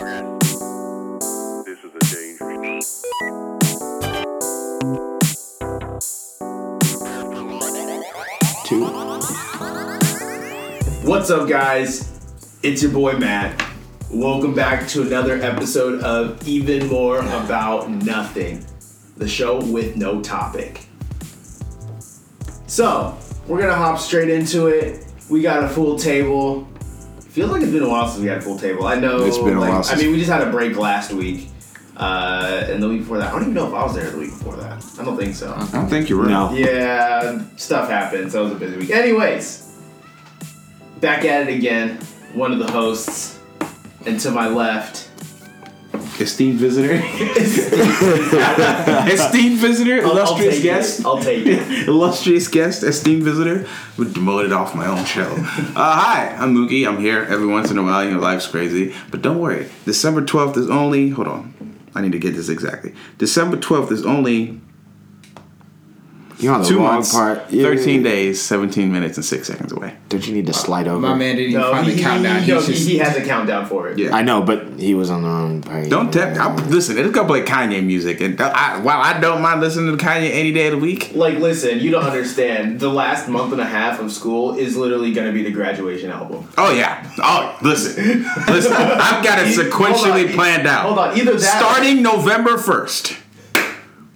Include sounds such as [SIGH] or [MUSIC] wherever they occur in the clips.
Two. What's up, guys? It's your boy Matt. Welcome back to another episode of Even More About Nothing, the show with no topic. So, we're gonna hop straight into it. We got a full table. Feels like it's been a while since we had a full table. I know. It's been a like, while I mean, we just had a break last week, uh, and the week before that. I don't even know if I was there the week before that. I don't think so. I don't think you were. No. Yeah, stuff happened, so it was a busy week. Anyways, back at it again. One of the hosts, and to my left, Esteemed visitor. [LAUGHS] esteemed visitor. I'll- I'll illustrious take guest. It. I'll take it. [LAUGHS] illustrious guest. Esteemed visitor. Would demoted off my own show. [LAUGHS] Uh, hi, I'm Mookie. I'm here every once in a while. You know, life's crazy. But don't worry. December 12th is only. Hold on. I need to get this exactly. December 12th is only You're on the two wrong months, part. Yeah. 13 days, 17 minutes, and 6 seconds away. Don't you need to slide over? My man didn't even No, find he, the countdown. He, no, He's he, just, he has a countdown for it. Yeah. I know, but he was on the wrong page. Don't tell. I, listen, it's gonna play Kanye music, and I, while I don't mind listening to Kanye any day of the week, Like, listen, you don't understand. The last month and a half of school is literally going to be the graduation album. Oh yeah. Oh, listen, [LAUGHS] listen. I've got it sequentially on, planned out. hold on, either that- starting November first,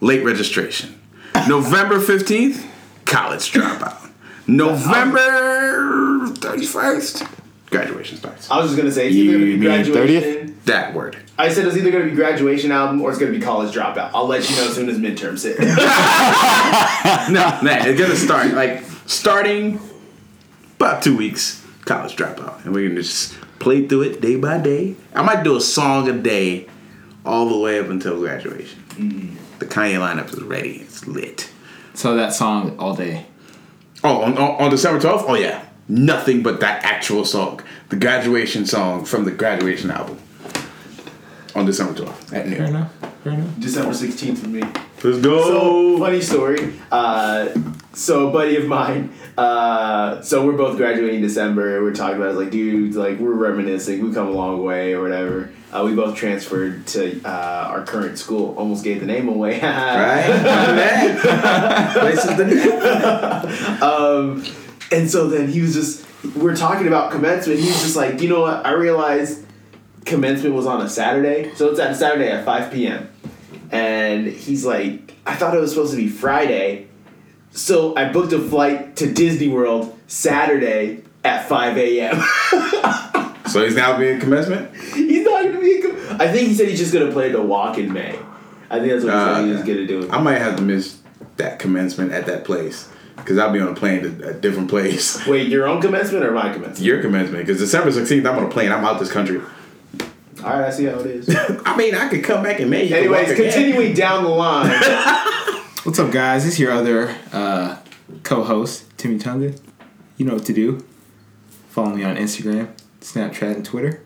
late registration. November fifteenth, college dropout. November thirty first, graduation starts. I was just going to say, it's either going to be mean graduation. That word. I said it's either going to be graduation album or it's going to be college dropout. I'll let you know as soon as midterms hit. [LAUGHS] No, man, it's gonna start like starting about two weeks. College dropout, and we're gonna just play through it day by day. I might do a song a day, all the way up until graduation. Mm. The Kanye lineup is ready. It's lit. so that song all day. Oh, on, on, on December twelfth. Oh yeah, nothing but that actual song, the graduation song from the graduation album. On December twelfth at noon. Fair noon. enough. Fair enough. December 16th for me. Let's go. So funny story. Uh, so a buddy of mine. Uh, so we're both graduating in December. We're talking about it, like, dude, like we're reminiscing. We've come a long way, or whatever. Uh, we both transferred to uh, our current school. Almost gave the name away. [LAUGHS] Right? Places [LAUGHS] to um, and so then he was just. We're talking about commencement. He was just like, you know what? I realized commencement was on a Saturday, so it's at Saturday at five p.m. And he's like, I thought it was supposed to be Friday, so I booked a flight to Disney World Saturday at five a.m. [LAUGHS] So he's now being commencement. he's not gonna be. A com- I think he said he's just gonna play the walk in May. I think that's what he Uh, said he was gonna do. I might have to miss that commencement at that place because I'll be on a plane to a different place. [LAUGHS] Wait, your own commencement or my commencement? Your commencement because December 16th I'm on a plane. I'm out this country. All right, I see how it is. [LAUGHS] I mean, I could come back in May. You could Anyways, continuing down the line. What's up, guys? It's your other uh, co-host, Timmy Tunga. You know what to do. Follow me on Instagram, Snapchat, and Twitter.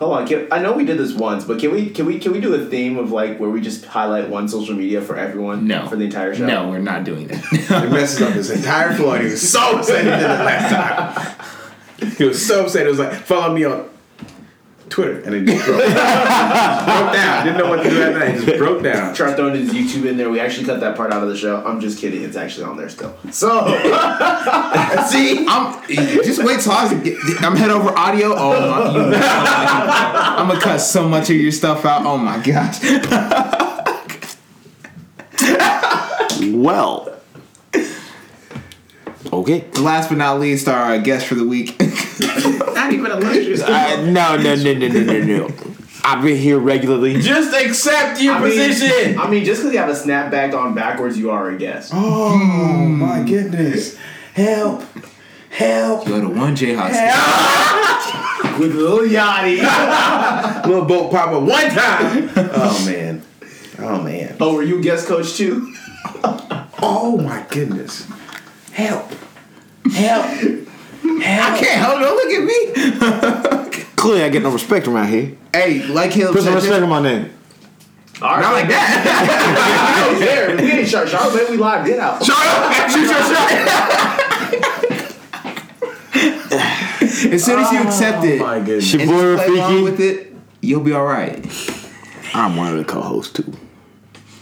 Hold on, can, I know we did this once, but can we can we can we do a theme of like where we just highlight one social media for everyone? No. for the entire show. No, we're not doing that. [LAUGHS] It messes up this entire flow. and He was so upset he did it last time. He was so upset. It was like, follow me on Twitter. And it just broke, broke down. Didn't know what to do after that. He just broke down. Try throwing his YouTube in there. We actually cut that part out of the show. I'm just kidding. It's actually on there still. So [LAUGHS] See, I'm just wait till I get, I'm head over audio. Oh my, you know, I'm gonna cut so much of your stuff out. Oh my gosh. Well. Okay. Last but not least, our guest for the week. Not even illustrious. Uh, no, no, no, no, no, no, no. I've been here regularly. Just accept your I mean, position. I mean, just because you have a snapback on backwards, you are a guest. Oh my goodness. Help. Help. Go to one J House. [LAUGHS] With Lil Yachty. [LAUGHS] Little boat popper one time. Oh man. Oh man. oh, were you a guest coach too? [LAUGHS] Oh my goodness. Help. Help. I can't help. Don't look at me. [LAUGHS] Clearly, I get no respect around here. Hey, like Caleb Put some said, respect just, on my name. All right. not like that. [LAUGHS] I was there. We ain't Char- Charlotte. We live. Get out. Shut up. [LAUGHS] Shoot your shot. as soon as you oh accept it, my and just play along with it, you'll be all right. I'm one of the co-hosts too.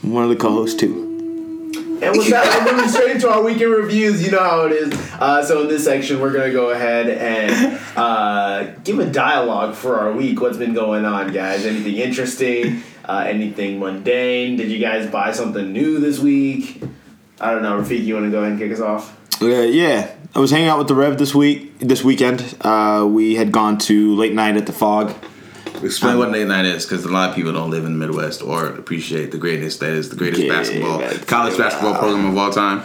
I'm one of the co-hosts too. And with [LAUGHS] that, we're moving straight into our weekend reviews. You know how it is. Uh, so in this section, we're gonna go ahead and uh, give a dialogue for our week. What's been going on, guys? Anything interesting? Uh, anything mundane? Did you guys buy something new this week? I don't know. Rafik, you want to go ahead and kick us off? Uh, yeah, I was hanging out with the Rev this week. This weekend, uh, we had gone to late night at the Phog. Explain what late night is, because a lot of people don't live in the Midwest or appreciate the greatness that is the greatest Yeah, basketball, college basketball program of all time.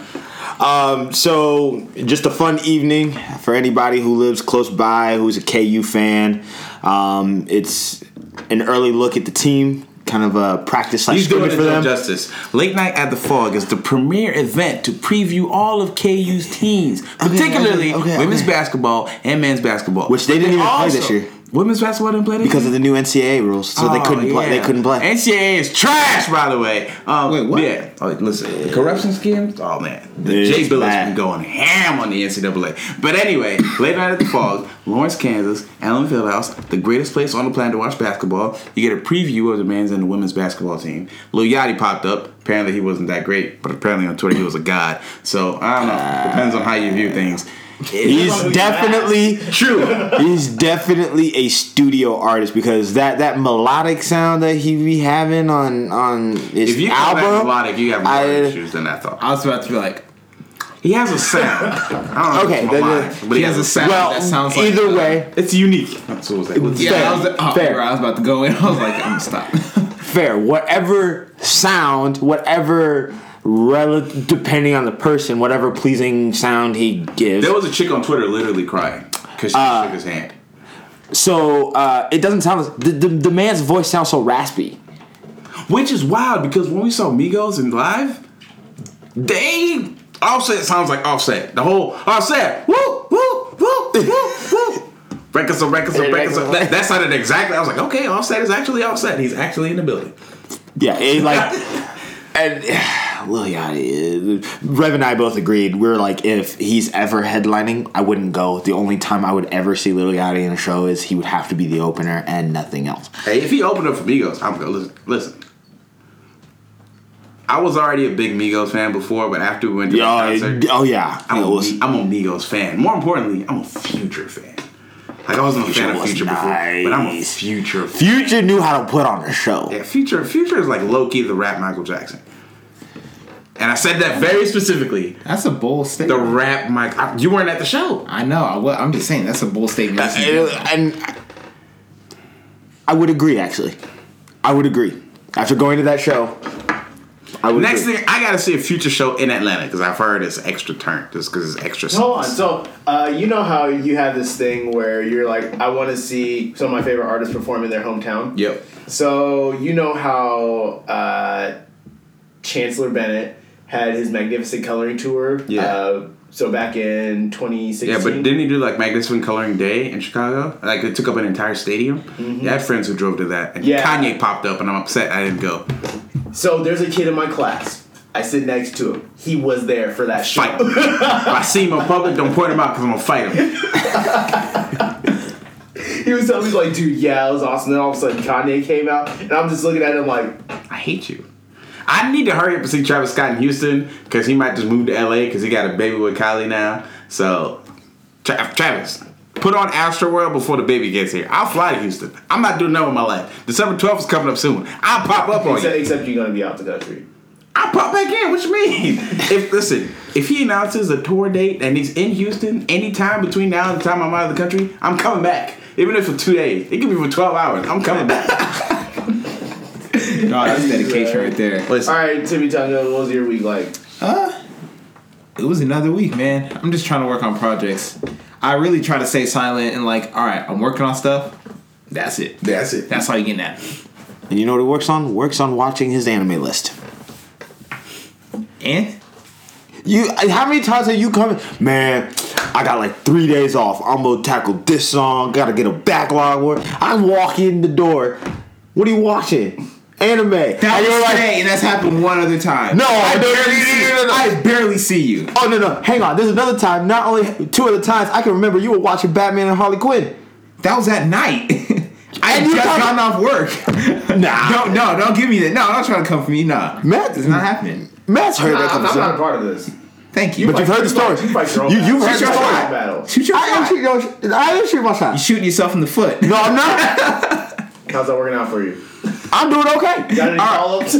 Um, so just a fun evening for anybody who lives close by, who's a KU fan. Um, it's an early look at the team, kind of a practice slash He's doing it for them. justice. Late Night at the Phog is the premier event to preview all of KU's teams, particularly okay, okay, women's okay. basketball and men's basketball. Which they didn't even play this year. Women's basketball didn't play this because year? of the new NCAA rules, so they Oh, couldn't play. They couldn't play. NCAA is trash, by the way. Um, Wait, what? Yeah. Oh, listen, the corruption schemes. Oh man, the It's Jay Bilas bad. been going ham on the NCAA. But anyway, late night at the Falls, Lawrence, Kansas, Allen Fieldhouse, the greatest place on the planet to watch basketball. You get a preview of the men's and the women's basketball team. Lil Yachty popped up. Apparently, he wasn't that great, but apparently on Twitter he was a god. So I don't know. Depends on how you view things. He's definitely [LAUGHS] True. he's definitely a studio artist because that that melodic sound that he be having on on his If you call that album. melodic, you have more I- issues than I thought. I was about to be like, He has a sound. I don't know Okay, if it's the- the- but he has a sound well, that sounds like either uh, way, It's unique. That's what it was. Yeah, Fair, I was, oh, fair. I was about to go in. [LAUGHS] I was like, I'm gonna stop. fair. Whatever sound, whatever rel- depending on the person, whatever pleasing sound he gives. There was a chick on Twitter literally crying because she shook his hand. So uh, it doesn't sound the, the the man's voice sounds so raspy. Which is wild because when we saw Migos in live, they Offset sounds like Offset. The whole Offset, woo, woo, woo, woo, woo. Records up, records up, records up. That, that sounded exactly. I was like, okay, Offset is actually Offset. He's actually in the building. Yeah, it, like [LAUGHS] and Lil Yachty, Rev and I both agreed. We were like, if he's ever headlining, I wouldn't go. The only time I would ever see Lil Yachty in a show is he would have to be the opener and nothing else. Hey, if he opened up for Migos, I'm gonna listen. Listen. I was already a big Migos fan before, but after we went to the concert, oh yeah, I'm, a, I'm a Migos fan. More importantly, I'm a Future fan. Like I wasn't a fan Future of Future before, but I'm a nice. Future. fan. Future knew how to put on a show. Yeah, Future. Future is like Loki, the rap Michael Jackson. And I said that very specifically. That's a bold The rap Mike. I- You weren't at the show. I know. I, wa- I'm just saying that's a bold statement. Uh, and I would agree, actually. I would agree. After going to that show, I would. Next agree. thing, I gotta see a Future show in Atlanta because I've heard it's extra turn, just because it's extra. Hold on. So, uh, you know how you have this thing where you're like, I want to see some of my favorite artists perform in their hometown. Yep. So you know how uh, Chancellor Bennett had his magnificent coloring tour. Yeah. Uh, so back in 2016. Yeah, but didn't he do like Magnificent Coloring Day in Chicago? Like it took up an entire stadium. Yeah, I had friends who drove to that, and Yeah. Kanye popped up, and I'm upset I didn't go. So there's a kid in my class. I sit next to him. He was there for that show. Fight. if [LAUGHS] I see him in public, don't point him out because I'm gonna fight him. [LAUGHS] He was telling me like, dude, yeah, it was awesome. And then all of a sudden Kanye came out, and I'm just looking at him like, I hate you. I need to hurry up and see Travis Scott in Houston because he might just move to LA because he got a baby with Kylie now. So, Tra- Travis, put on Astroworld before the baby gets here. I'll fly to Houston. I'm not doing that with my life. December 12th is coming up soon. I'll pop up on except, you. except you're gonna be out the country. I'll pop back in. What you mean? [LAUGHS] if listen, if he announces a tour date and he's in Houston anytime between now and the time I'm out of the country, I'm coming back. Even if it's for two days, it could be for 12 hours. I'm coming back. [LAUGHS] [LAUGHS] [LAUGHS] no, that's dedication right there. Listen, All right, Timmy Tonga, what was your week like? It was another week, man. I'm just trying to work on projects. I really try to stay silent and like, all right, I'm working on stuff. That's it. that's it. That's all you getting at. And you know what it works on? Works on watching his anime list. And You, how many times have you come? Man, I got like three days off. I'm gonna tackle this song. Gotta get a backlog work. I walk in the door. What are you watching? Anime. that and was like, today, and that's happened one other time. No, I no, no, barely see. no, no, no. I barely see you. oh no no, hang on. There's another time. Not only two other times. I can remember you were watching Batman and Harley Quinn. That was at night. [LAUGHS] I And you just talk- gotten off work. [LAUGHS] Nah. No, no, don't give me that. No, don't try to come for me. Nah, Matt- it's not happening. Matt's heard that I'm, I'm not a part of this. Thank you. But you've heard the story. You, fight your you, you've heard the Shoot your story. own battle. shoot your I am shot. shooting. your- I am shooting my You shot. shooting yourself in the foot. No, I'm not. [LAUGHS] How's that working out for you? I'm doing okay. Got any follow ups?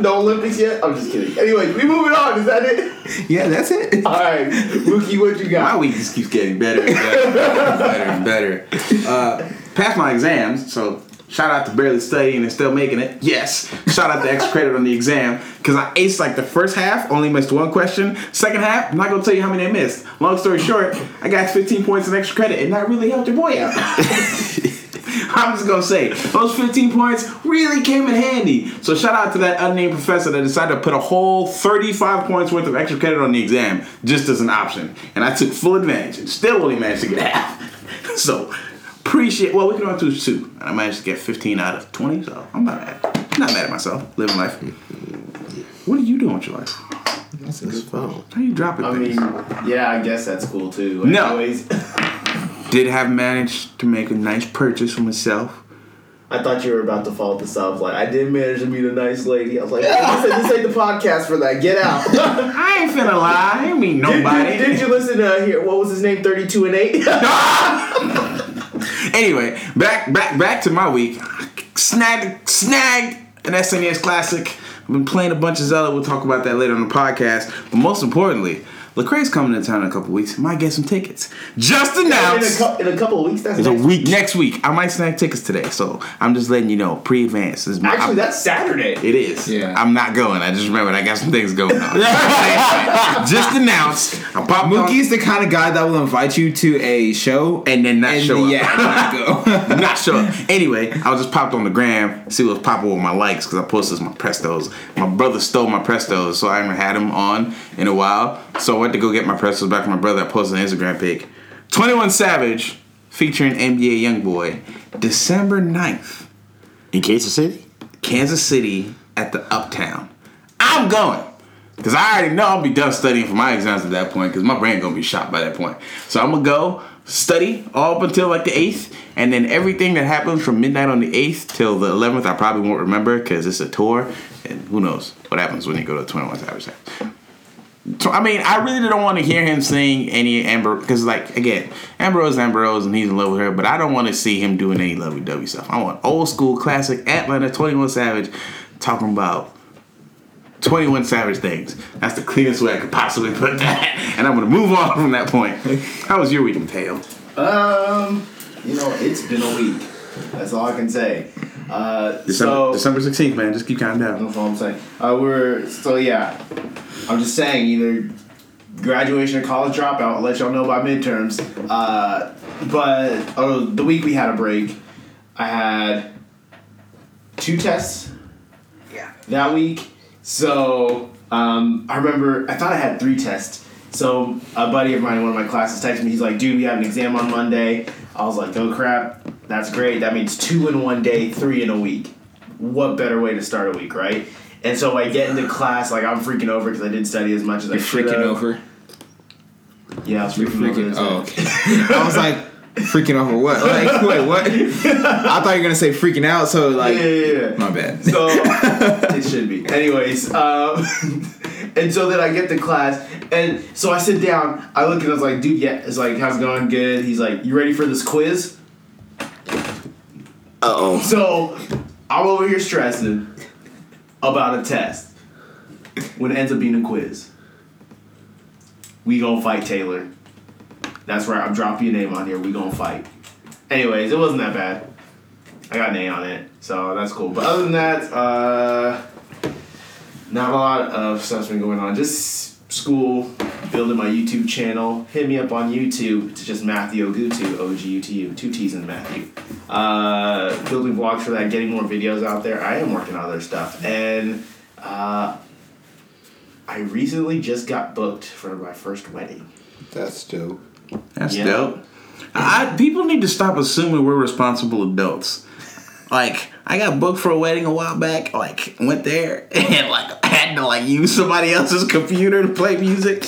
no Olympics yet? I'm just kidding. Anyway, we moving on. Is that it? Yeah, that's it. [LAUGHS] All right, Mookie, what you got? My got? week just keeps getting better and better, and better and better. Uh, passed my exams, so shout out to barely studying and still making it. Yes. Shout out to extra credit on the exam because I aced like the first half, only missed one question. Second half, I'm not gonna tell you how many I missed. Long story short, I got 15 points in extra credit, and that really helped your boy out. [LAUGHS] [LAUGHS] I'm just gonna say those 15 points really came in handy. So shout out to that unnamed professor that decided to put a whole 35 points worth of extra credit on the exam just as an option, and I took full advantage and still only managed to get half. [LAUGHS] so appreciate. Well, we can only do two, and I managed to get 15 out of 20. So I'm not mad. Not mad at myself. Living life. What are you doing with your life? That's a good phone. How you dropping I things? mean, yeah, I guess that's cool too. No. Anyways, [LAUGHS] Did have managed to make a nice purchase for myself. I thought you were about to follow this up. Like, I did manage to meet a nice lady. I was like, this, ain't- this ain't the podcast for that. Get out. [LAUGHS] I ain't finna lie. I ain't mean nobody. did, did you listen to uh, here? What was his name? Thirty two and eight. [LAUGHS] Anyway, back back back to my week. Snag snagged an SNES classic. I've been playing a bunch of Zelda. We'll talk about that later on the podcast. But most importantly, Lecrae's coming to town in a couple weeks. Might get some tickets. Just in, a announced. in a couple of weeks. That's It's a next- week next week. I might snag tickets today, so I'm just letting you know pre-advance. This is my- Actually, that's Saturday. it is. Yeah. I'm not going. I just remembered I got some things going on. [LAUGHS] just announced. I popped on- Mookie's the kind of guy that will invite you to a show and then not and show up. yeah, not go. [LAUGHS] not sure. Anyway, I was just popped on the gram, see what was popping with my likes because I posted my Prestos. My brother stole my Prestos, so I haven't had them on in a while. So I went to go get my Prestos back from my brother. I posted an Instagram pic. 21 Savage featuring NBA YoungBoy, December 9th, In Kansas City. Kansas City at the Uptown. I'm going. Cause I already know I'll be done studying for my exams at that point. Cause my brain gonna be shot by that point. So I'm gonna go study all up until like the eighth, and then everything that happens from midnight on the eighth till the eleventh, I probably won't remember because it's a tour, and who knows what happens when you go to Twenty One Savage. I mean, I really don't want to hear him sing any Amber because, like, again, Amber Rose Ambrose and he's in love with her, but I don't want to see him doing any lovey dovey stuff. I want old school classic Atlanta Twenty One Savage talking about 21 Savage things. That's the cleanest way I could possibly put that. [LAUGHS] And I'm gonna move on from that point. How was your week, Mateo? Um, you know, it's been a week. That's all I can say. Uh, December, so December 16th, man. Just keep counting down. That's all I'm saying. Uh, we're so yeah. I'm just saying either graduation or college dropout. I'll let y'all know by midterms. Uh, but oh, the week we had a break, I had two tests. Yeah. That week, so um, I remember I thought I had three tests. So a buddy of mine in one of my classes texted me. He's like, "Dude, we have an exam on Monday." I was like, "Oh crap, that's great. That means two in one day, three in a week. What better way to start a week, right?" And so I get into class like I'm freaking over because I didn't study as much as I You're should freaking have. over. Yeah, I was You're freaking, over. Oh, okay. [LAUGHS] I was like, freaking over what? Like, [LAUGHS] wait, what? I thought you were gonna say freaking out. So like, yeah, yeah, yeah. my bad. So [LAUGHS] it should be. Anyways, um, and so then I get to class, and so I sit down. I look and I was like, "Dude, yeah." It's like, "How's it going? Good." He's like, "You ready for this quiz?" Uh oh. So I'm over here stressing about a test when it ends up being a quiz. We gonna fight Taylor. That's right. I'm dropping your name on here. We gonna fight. Anyways, it wasn't that bad. I got an A on it, so that's cool. But other than that, uh, not a lot of stuff's been going on. Just school, building my YouTube channel. Hit me up on YouTube. It's just Matthew Ogutu, O G U T U, two T's in Matthew. Uh, building vlogs for that, getting more videos out there. I am working on other stuff, and uh, I recently just got booked for my first wedding. That's dope. That's Yeah. dope. I, people need to stop assuming we're responsible adults. Like, I got booked for a wedding a while back. Like, went there [LAUGHS] and like had to like use somebody else's computer to play music.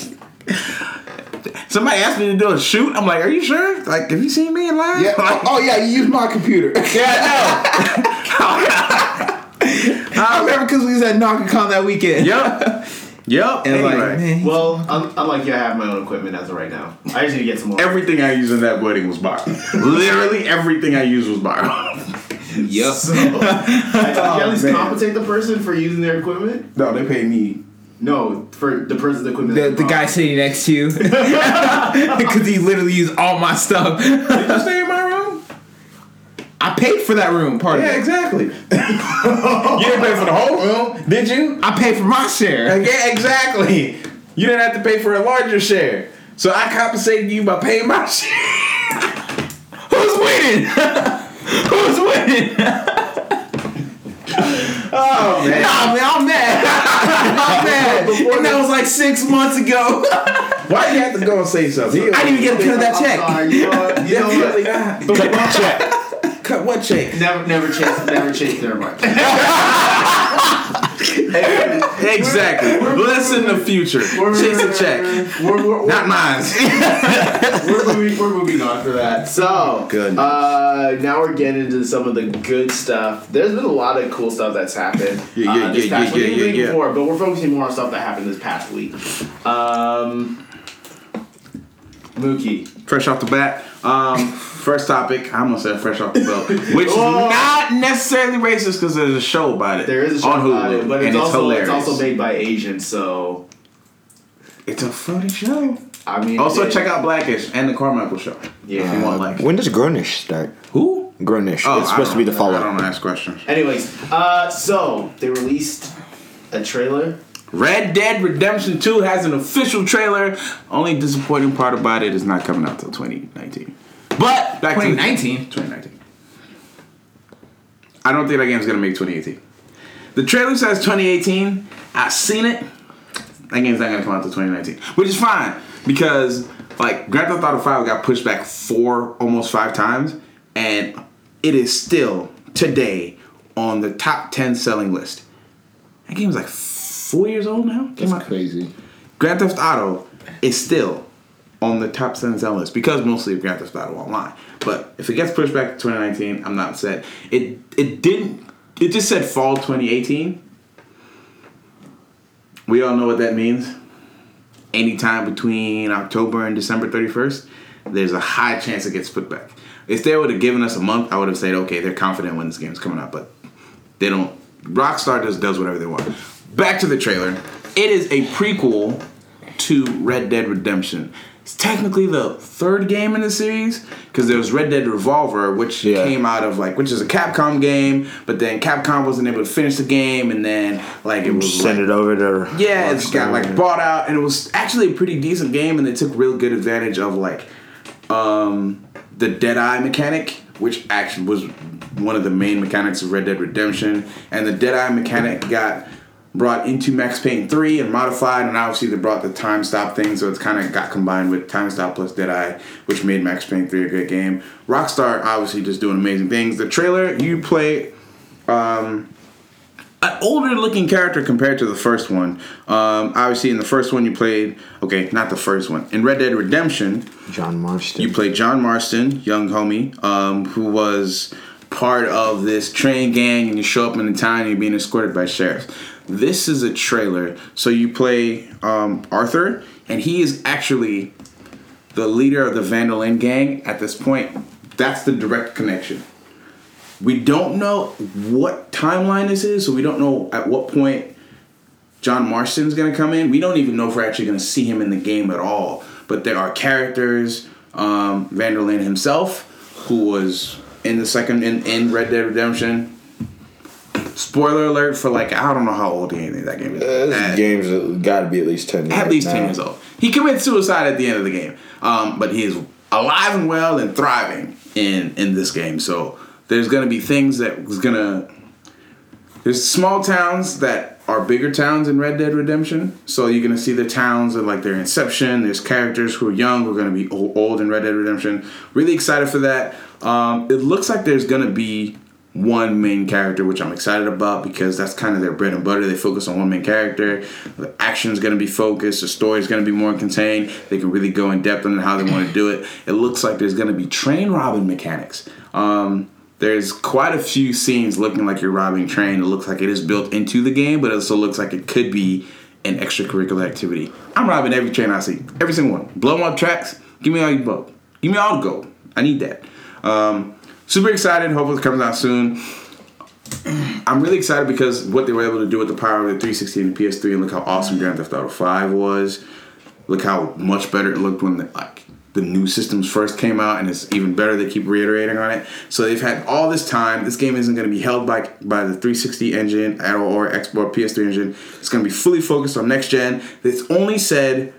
Somebody asked me to do a shoot. I'm like, are you sure? Like, have you seen me in live? Yeah. Like, Oh yeah, you used my computer. [LAUGHS] Yeah, I [LAUGHS] remember because we was at Naka-Kon that weekend. Yep. Yep. And like, man, Well, I'm, I'm like you. I have my own equipment as of right now. I just need to get some more. Everything I used in that wedding was borrowed. Literally everything I used was borrowed. Yep. [LAUGHS] So, I, did you at least man. compensate the person for using their equipment? no, they pay me. No, for the person's equipment. The, the guy sitting next to you, [LAUGHS] [LAUGHS] because he literally used all my stuff. Did you stay in my room? I paid for that room. Part of it. Yeah, it. exactly. you didn't pay for the whole room, did you? I paid for my share. Yeah, exactly. You didn't have to pay for a larger share. So I compensated you by paying my share. Who's winning? Who's winning? Oh man. Nah, man, I'm mad. [LAUGHS] I'm mad. [LAUGHS] And that was like six months ago. [LAUGHS] Why do you have to go and say something? I didn't even get a cut of that I'm check. sorry, you know what? You know Definitely what? not. Cut what check? Cut what check? Never, never chase, never chase their mark. [LAUGHS] Exactly. Listen to future. Chase a check. We're, we're, we're, Not mine. [LAUGHS] we're, moving, we're moving on for that. So, Goodness. uh, now we're getting into some of the good stuff. There's been a lot of cool stuff that's happened. Yeah, yeah, uh, this yeah, past yeah, week, yeah, even yeah. Before, but we're focusing more on stuff that happened this past week. Um, Mookie. Fresh off the bat. Um, first topic. I'm gonna say fresh off the boat, which is Oh. not necessarily racist because there's a show about it. There is a show on Hulu, about it, but it's, it's also hilarious. it's also made by Asians, so It's a funny show. I mean. Also, it- check out Blackish and the Carmichael Show. Yeah. if you want like When does Grownish start? who? Grownish. Oh, it's supposed to be the follow I follow don't up. ask questions. Anyways, uh, so they released a trailer. Red Dead Redemption 2 has an official trailer. Only disappointing part about it is not coming out till 2019. But back to 2019. 2019. I don't think that game's gonna make 2018. The trailer says 2018. I've seen it. That game's not gonna come out till 2019, which is fine because like Grand Theft Auto 5 got pushed back four, almost five times, and it is still today on the top 10 selling list. That game's like four years old now. Came out- crazy. Grand Theft Auto is still on the top 10 selling list because mostly of Grand Theft Auto Online. But if it gets pushed back to 2019, I'm not upset. It it didn't. It just said fall 2018. We all know what that means. Anytime between October and December 31st, there's a high chance it gets put back. If they would have given us a month, I would have said, okay, they're confident when this game's coming out, but they don't. Rockstar just does whatever they want. Back to the trailer. It is a prequel to Red Dead Redemption. It's technically the third game in the series because there was Red Dead Revolver, which Yeah. came out of like, which is a Capcom game, but then Capcom wasn't able to finish the game, and then like it was Send like, it over to. yeah, it's got like bought out, and it was actually a pretty decent game, and they took real good advantage of like um, the Deadeye mechanic, which actually was one of the main mechanics of Red Dead Redemption, and the Deadeye mechanic got brought into Max Payne 3 and modified, and obviously they brought the time stop thing, so it's kind of got combined with time stop plus Deadeye, which made Max Payne 3 a great game. Rockstar obviously just doing amazing things. The trailer, you play an older looking character compared to the first one. Um, obviously, in the first one, you played okay, not the first one. In Red Dead Redemption, John Marston. you played John Marston, young homie, um, who was part of this train gang, and you show up in the town and you're being escorted by sheriffs. This is a trailer, so you play um, Arthur, and he is actually the leader of the Van der Linde gang at this point. That's the direct connection. We don't know what timeline this is, so we don't know at what point John Marston's gonna come in. We don't even know if we're actually gonna see him in the game at all. But there are characters, um, Van der Linde himself, who was in the second in, in Red Dead Redemption. Spoiler alert for like I don't know how old he is that game is. Uh, this At- game's got to be at least 10 years. at least now. 10 years old. He commits suicide at the end of the game. Um, but he is alive and well and thriving in, in this game. So there's going to be things that is going to. There's small towns that are bigger towns in Red Dead Redemption. So you're going to see the towns of like their inception. There's characters who are young who are going to be old in Red Dead Redemption. Really excited for that. Um, it looks like there's going to be one main character, which I'm excited about because that's kind of their bread and butter. They focus on one main character. The action is going to be focused. The story is going to be more contained. They can really go in depth on how they want to do it. It looks like there's going to be train robbing mechanics. Um, there's quite a few scenes looking like you're robbing train. It looks like it is built into the game, but it also looks like it could be an extracurricular activity. I'm robbing every train I see, every single one. Blow up tracks. Give me all your gold. Give me all the gold. I need that. Um, super excited. Hopefully it comes out soon. I'm really excited because what they were able to do with the power of the 360 and the PS3, and look how awesome Grand Theft Auto 5 was. Look how much better it looked when the, like the new systems first came out, and it's even better. They keep reiterating on it. So they've had all this time. This game isn't going to be held by by the 360 engine at all or Xbox or PS3 engine. It's going to be fully focused on next gen. It's only said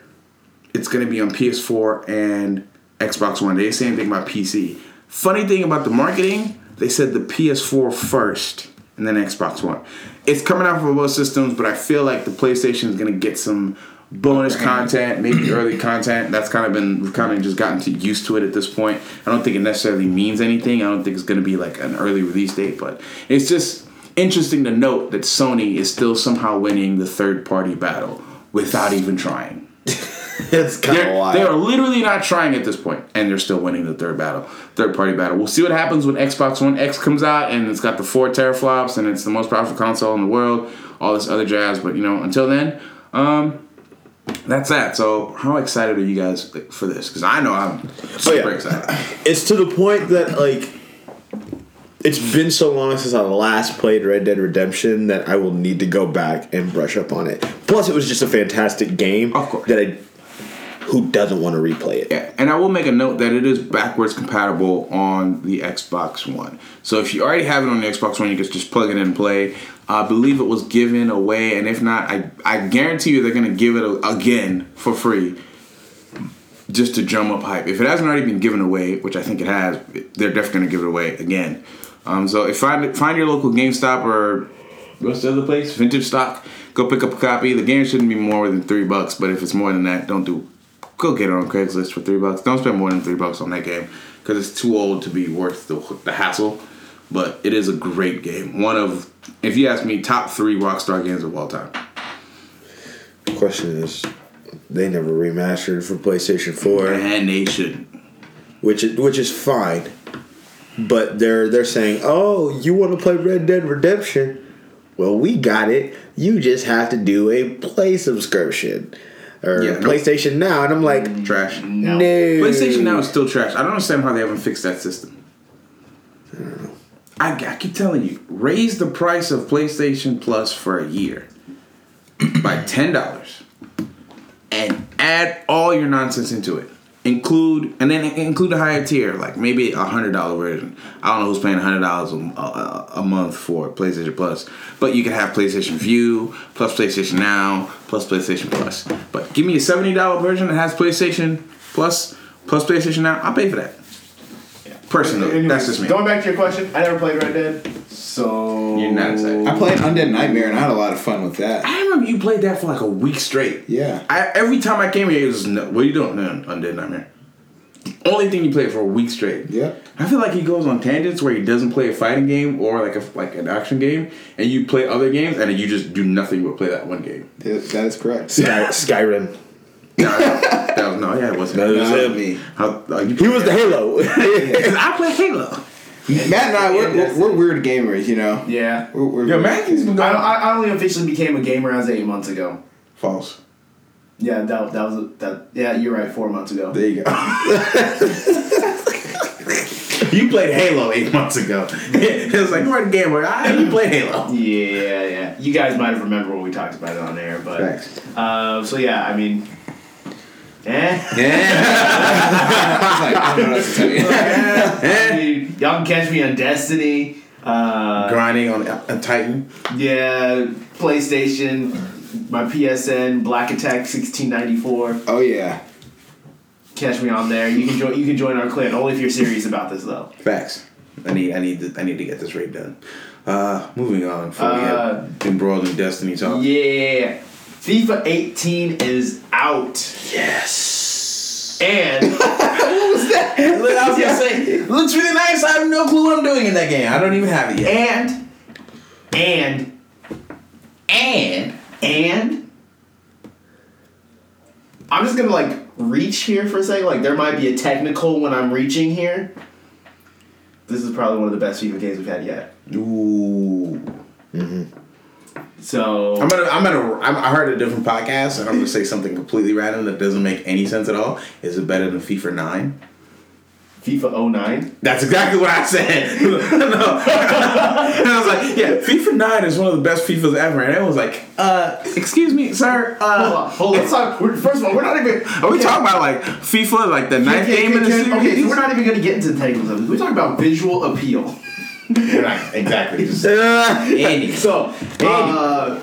it's going to be on PS4 and Xbox One. They say anything about PC. Funny thing about the marketing, they said the PS4 first and then Xbox One. It's coming out for both systems, but I feel like the PlayStation is going to get some bonus content, maybe [CLEARS THROAT] early content. That's kind of been we've kind of just gotten to used to it at this point. I don't think it necessarily means anything. I don't think it's going to be like an early release date, but it's just interesting to note that Sony is still somehow winning the third party battle without even trying. [LAUGHS] It's kind of wild. they are literally not trying at this point, and they're still winning the third battle, third party battle. We'll see what happens when Xbox One X comes out, and it's got the four teraflops, and it's the most powerful console in the world. All this other jazz, but you know, until then, um, that's that. So, how excited are you guys for this? Because I know I'm super yeah. excited. it's to the point that like it's been so long since I last played Red Dead Redemption that I will need to go back and brush up on it. Plus, it was just a fantastic game. Of course. That I who doesn't want to replay it? Yeah, and I will make a note that it is backwards compatible on the Xbox One. So if you already have it on the Xbox One, you can just plug it in and play. I believe it was given away, and if not, I, I guarantee you they're going to give it a, again for free just to drum up hype. If it hasn't already been given away, which I think it has, they're definitely going to give it away again. Um, so if find find your local GameStop or what's the other place, Vintage Stock, go pick up a copy. The game shouldn't be more than three bucks, but if it's more than that, don't do. Go get it on Craigslist for three bucks. Don't spend more than three bucks on that game because it's too old to be worth the, the hassle. But it is a great game. One of, if you ask me, top three Rockstar games of all time. The Question is, they never remastered for PlayStation Four, And they shouldn't. which is, which is fine. But they're they're saying, oh, you want to play Red Dead Redemption? Well, we got it. You just have to do a Play subscription or Yeah, no. PlayStation Now, and I'm like, Trash. no. PlayStation Now is still trash. I don't understand how they haven't fixed that system. I, I keep telling you, raise the price of PlayStation Plus for a year by ten dollars, and add all your nonsense into it. Include and then include a higher tier, like maybe a hundred dollar version. I don't know who's paying a hundred dollars a, a, month for PlayStation Plus, but you can have PlayStation Vue plus PlayStation Now plus PlayStation Plus. But give me a seventy dollar version that has PlayStation Plus plus PlayStation Now. I'll pay for that. Yeah. Personally, that's just me. Going back to your question, I never played Red Dead, so You're not excited. I played Undead Nightmare and I had a lot of fun with that. I remember you played that for like a week straight. Yeah. I, every time I came here, it was no, what are you doing? No, Undead Nightmare. Only thing you played for a week straight. Yeah. I feel like he goes on tangents where he doesn't play a fighting game or like a like an action game, and you play other games, and you just do nothing but play that one game. That that is correct. Sky, Skyrim. [LAUGHS] No, that, that was no, yeah, it wasn't. That was Not him. me. How, uh, He was the Halo. [LAUGHS] I play Halo. Matt and I, we're, we're, we're weird gamers, you know. yeah. We're, we're Yo, Matthew's been I, going. I I only officially became a gamer as eight months ago. False. Yeah, that that was a, that. Yeah, you're right. Four months ago. There you go. [LAUGHS] You played Halo eight months ago. [LAUGHS] it was like you're a gamer. Ah, you played Halo. Yeah, yeah. You guys might have remembered what we talked about it on air, but Thanks. uh, so yeah, I mean, eh. I was like, I don't know what to tell you. I mean, y'all can catch me on Destiny. Uh, Grinding on a Titan. yeah, PlayStation, my PSN, Black Attack sixteen ninety four. Oh yeah. Catch me on there. You can join. You can join our clan only if you're serious about this though. Facts. I need I need to, I need to get this raid done. Uh, moving on. Before we Uh, get embroiled in Destiny talk. Yeah, FIFA eighteen is out. yes. And [LAUGHS] what was Look, I was gonna say, it looks really nice. I have no clue what I'm doing in that game. I don't even have it yet. and and And and I'm just gonna like reach here for a second. Like there might be a technical when I'm reaching here. This is probably one of the best FIFA games we've had yet. ooh, mm-hmm. So I'm gonna, I'm gonna, I'm, I heard a different podcast, and I'm gonna say something completely random that doesn't make any sense at all. Is it better than FIFA Nine? FIFA 09. That's exactly what I said. [LAUGHS] no. [LAUGHS] and I was like, yeah, FIFA 9 is one of the best FIFAs ever. And everyone was like, uh, excuse me, sir. Hold Uh, on, hold on. Talk. We're, first of all, we're not even. are we talking about like FIFA, like the ninth Okay, game in the series? okay, so we're not even gonna get into the technical stuff. We're talking about visual appeal. [LAUGHS] We're not- exactly. [LAUGHS] Just, Andy. So, uh,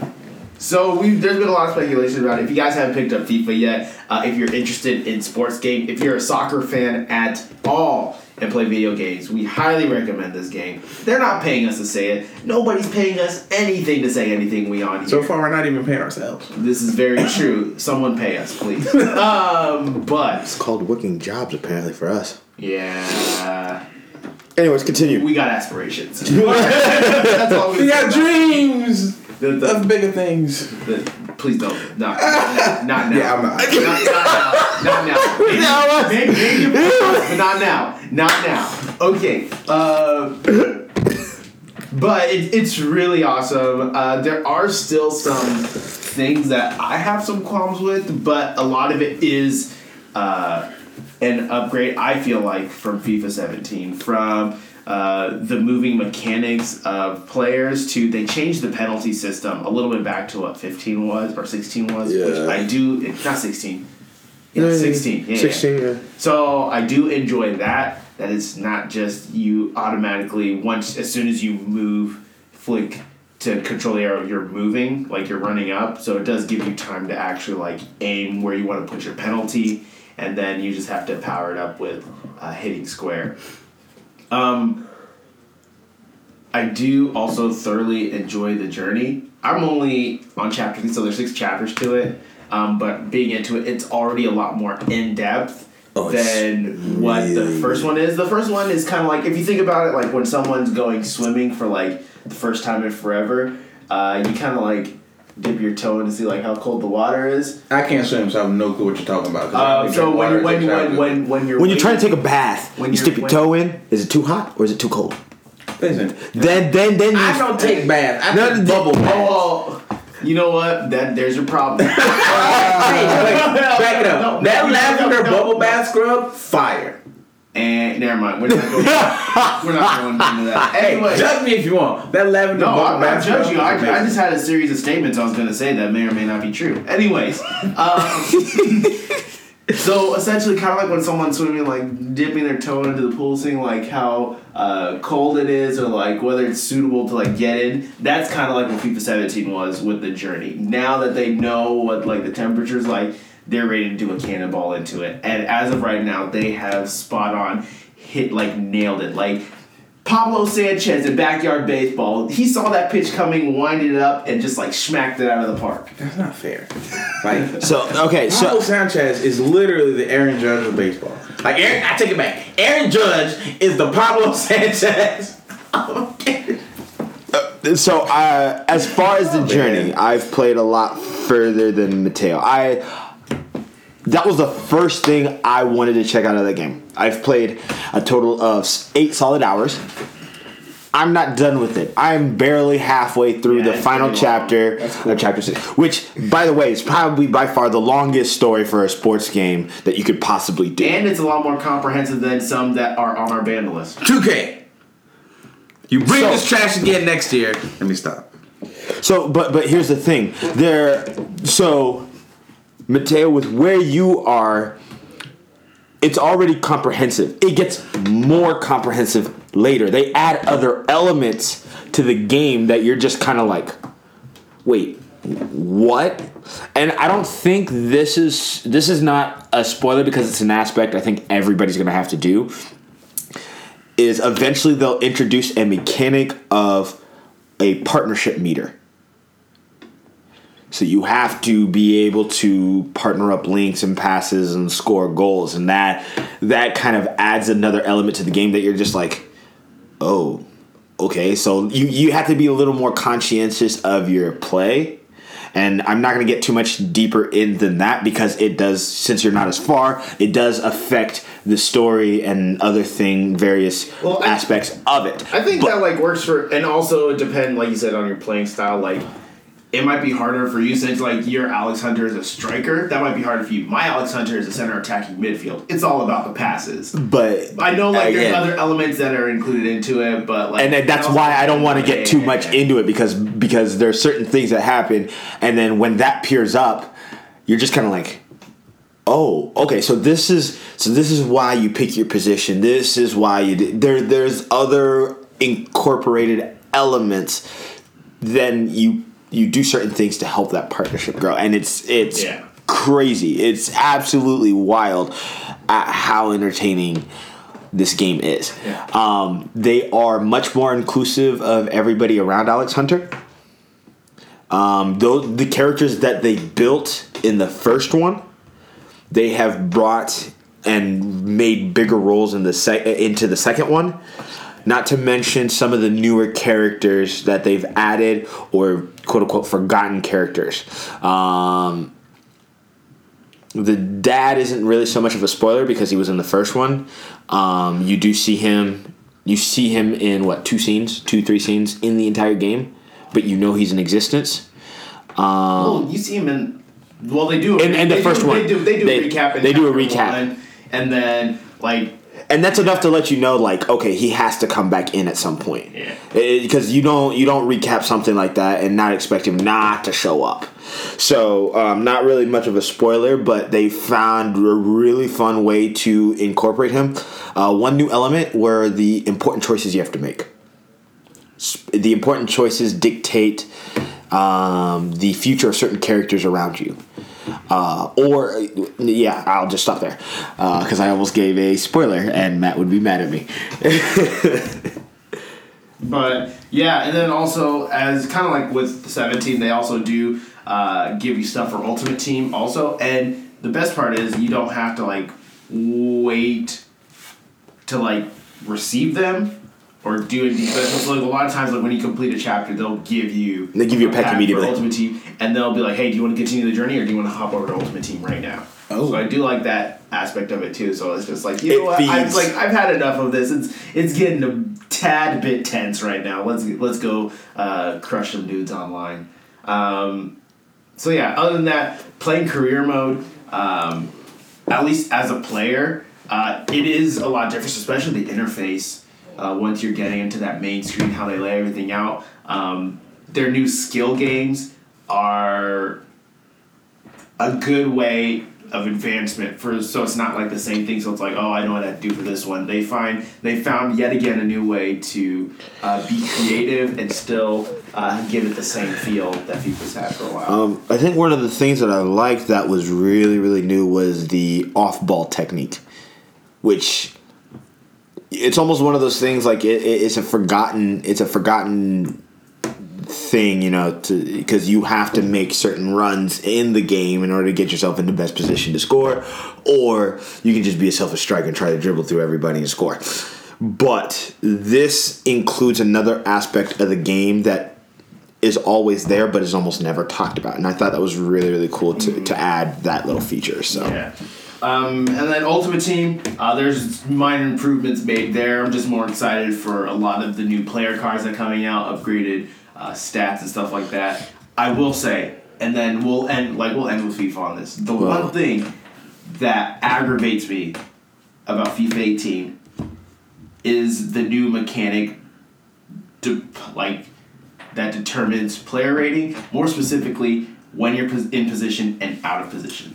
so we there's been a lot of speculation about it. If you guys haven't picked up FIFA yet, uh, if you're interested in sports game, if you're a soccer fan at all and play video games, we highly recommend this game. They're not paying us to say it. Nobody's paying us anything to say anything we on here. so far, we're not even paying ourselves. this is very [COUGHS] true. Someone pay us, please. [LAUGHS] um, but It's called working jobs apparently for us. yeah, Anyways, continue. we got aspirations. [LAUGHS] That's all We got dreams The- the- of bigger things. The- please don't. Not, not, not now. Yeah, I'm not. Not, not now. Not now. Maybe, [LAUGHS] maybe, maybe, but not now. Not now. Okay. Uh, but it, it's really awesome. Uh, there are still some things that I have some qualms with, but a lot of it is uh, an upgrade. I feel like from FIFA 17, from uh, the moving mechanics of players to they changed the penalty system a little bit back to what 15 was or 16 was, which Yeah. I do. It's not 16. Yeah, 16. Yeah, yeah. 16, yeah. So I do enjoy that. That it's not just you automatically once as soon as you move, flick to control the arrow, you're moving like you're running up. So it does give you time to actually like aim where you want to put your penalty, and then you just have to power it up with uh, hitting square. Um, I do also thoroughly enjoy the journey. I'm only on chapter three, so there's six chapters to it. Um, but being into it, it's already a lot more in depth Oh, than what the first one is. The first one is kind of like if you think about it, like when someone's going swimming for like the first time in forever, uh, you kind of like dip your toe in to see like how cold the water is. I can't swim, so I have no clue what you're talking about. Uh, so drink when water you, when, six hours when a when when you're When you're trying to take a bath, When you you're- stick your when- toe in. Is it too hot or is it too cold? day. Listen, Then, then, then you. I don't take baths. I No, take no, bubble baths. Oh, you know what? That there's your problem. [LAUGHS] Hey, wait, back it up. No, that no, lavender no, no. bubble bath scrub, fire. And never mind. We're not going. [LAUGHS] we're not going into that. Hey, Anyway, judge me if you want. That lavender no, I'm not judging you. I, I just had a series of statements I was going to say that may or may not be true. Anyways, um, [LAUGHS] so essentially, kind of like when someone's swimming, like dipping their toe into the pool, seeing like how uh, cold it is, or like whether it's suitable to like get in. That's kind of like what FIFA 17 was with the journey. Now that they know what like the temperature's like, they're ready to do a cannonball into it. And as of right now, they have spot on hit like nailed it. Like Pablo Sanchez in backyard baseball, he saw that pitch coming, winded it up, and just like smacked it out of the park. That's not fair. [LAUGHS] Like, So okay, So Pablo so Sanchez is literally the Aaron Judge of baseball. Like, Aaron, I take it back. Aaron Judge is the Pablo [LAUGHS] Sanchez. [LAUGHS] Okay. so uh, as far as the journey, I've played a lot further than Mateo. I that was the first thing I wanted to check out of that game. I've played a total of eight solid hours. I'm not done with it. I'm barely halfway through Yeah, the final chapter cool. of chapter six, which, by the way, is probably by far the longest story for a sports game that you could possibly do. And it's a lot more comprehensive than some that are on our band list. 2K. You bring So- this trash again next year. Let me stop. So, but but here's the thing. There, so Mateo, with where you are, it's already comprehensive. It gets more comprehensive later. They add other elements to the game that you're just kind of like, wait, what? And I don't think this is this is not a spoiler because it's an aspect I think everybody's gonna have to do. Is eventually they'll introduce a mechanic of a partnership meter. So you have to be able to partner up links and passes and score goals, and that that kind of adds another element to the game that you're just like, oh, okay. So you you have to be a little more conscientious of your play. And I'm not going to get too much deeper in than that because it does, since you're not as far, it does affect the story and other thing, various Well, I- aspects of it. I think But- that like works for, and also it depend, like you said, on your playing style. Like, it might be harder for you since like your Alex Hunter is a striker. That might be harder for you. My Alex Hunter is a center attacking midfield. It's all about the passes. but I know like there's other elements that are included into it, but like, and then that's why I don't want to get too much into it because because there's certain things that happen, and then when that peers up, you're just kind of like, oh, okay. So this is so this is why you pick your position. This is why you did. There there's other incorporated elements. Then you you do certain things to help that partnership grow, and it's it's Yeah. crazy. It's absolutely wild at how entertaining this game is. Yeah. Um, they are much more inclusive of everybody around Alex Hunter. Um, those the characters that they built in the first one, they have brought and made bigger roles in the sec- into the second one. Not to mention some of the newer characters that they've added or quote unquote forgotten characters. Um, the dad isn't really so much of a spoiler because he was in the first one. Um, you do see him. You see him in what two scenes, two three scenes in the entire game, but you know he's in existence. Well, you see him in. Well, they do. In- the first do, one. they do. They do They- a recap. They do a recap. one, and then like and that's enough to let you know like okay he has to come back in at some point. Yeah. because you don't you don't recap something like that and not expect him not to show up. So um, not really much of a spoiler but they found a really fun way to incorporate him. Uh, one new element were the important choices you have to make. The important choices dictate um, the future of certain characters around you uh, or yeah, I'll just stop there because I almost gave a spoiler, and Matt would be mad at me. [LAUGHS] But yeah, and then also as kind of like with 17, they also do uh, give you stuff for Ultimate Team also. And the best part is you don't have to like wait to like receive them or do special. So like a lot of times, like when you complete a chapter, they'll give you They give you a pack immediately. Ultimate Team, and they'll be like, "Hey, do you want to continue the journey, or do you want to hop over to Ultimate Team right now?" Oh. So I do like that aspect of it too. So it's just like you It know what, I've like I've had enough of this. It's it's getting a tad bit tense right now. Let's let's go uh, crush some dudes online. Um, so yeah, other than that, playing career mode, um, at least as a player, uh, it is a lot different, especially the interface. Uh, once you're getting into that main screen, how they lay everything out. Um, their new skill games are a good way of advancement for so it's not like the same thing so it's like oh i know what i do for this one they find they found yet again a new way to uh, be creative and still uh, give it the same feel that FIFA's had for a while Um, I think one of the things that I liked that was really really new was the off ball technique, which it's almost one of those things like it, it- it's a forgotten it's a forgotten thing you know to because you have to make certain runs in the game in order to get yourself in the best position to score or you can just be a selfish striker and try to dribble through everybody and score but this includes another aspect of the game that is always there but is almost never talked about and i thought that was really really cool to, to add that little feature so Yeah. Um, and then Ultimate Team, uh, there's minor improvements made there. I'm just more excited for a lot of the new player cards that are coming out, upgraded uh, stats and stuff like that. I will say, and then we'll end like we'll end with FIFA on this. The one thing that aggravates me about FIFA 18 is the new mechanic, de- like that determines player rating. More specifically, when you're in position and out of position.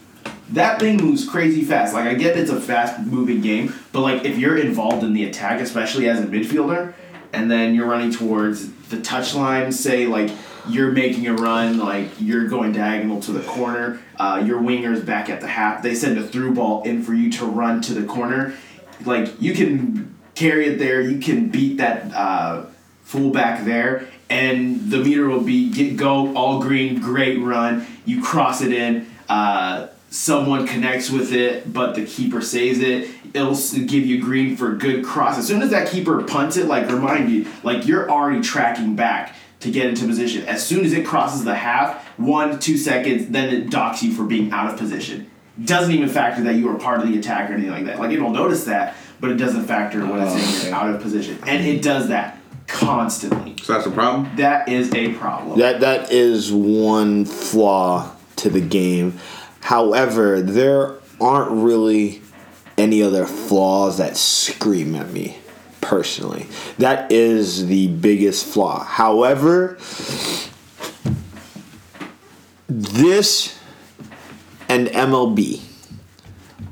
That thing moves crazy fast. Like I get it's a fast moving game, but like if you're involved in the attack, especially as a midfielder, and then you're running towards the touchline, say like you're making a run, like you're going diagonal to the corner, uh, your winger's back at the half, they send a through ball in for you to run to the corner. Like you can carry it there, you can beat that uh, fullback there, and the meter will be get go all green, great run. You cross it in. Uh, someone connects with it, but the keeper saves it. It'll give you green for a good cross. As soon as that keeper punts it, like remind you, like you're already tracking back to get into position. As soon as it crosses the half, one, two seconds, then it docks you for being out of position. Doesn't even factor that you were part of the attack or anything like that. Like it'll notice that, but it doesn't factor when it's saying oh, you're out of position. And it does that constantly. So that's the problem. That is a problem. That that is one flaw to the game. However, there aren't really any other flaws that scream at me personally. That is the biggest flaw. However, this and MLB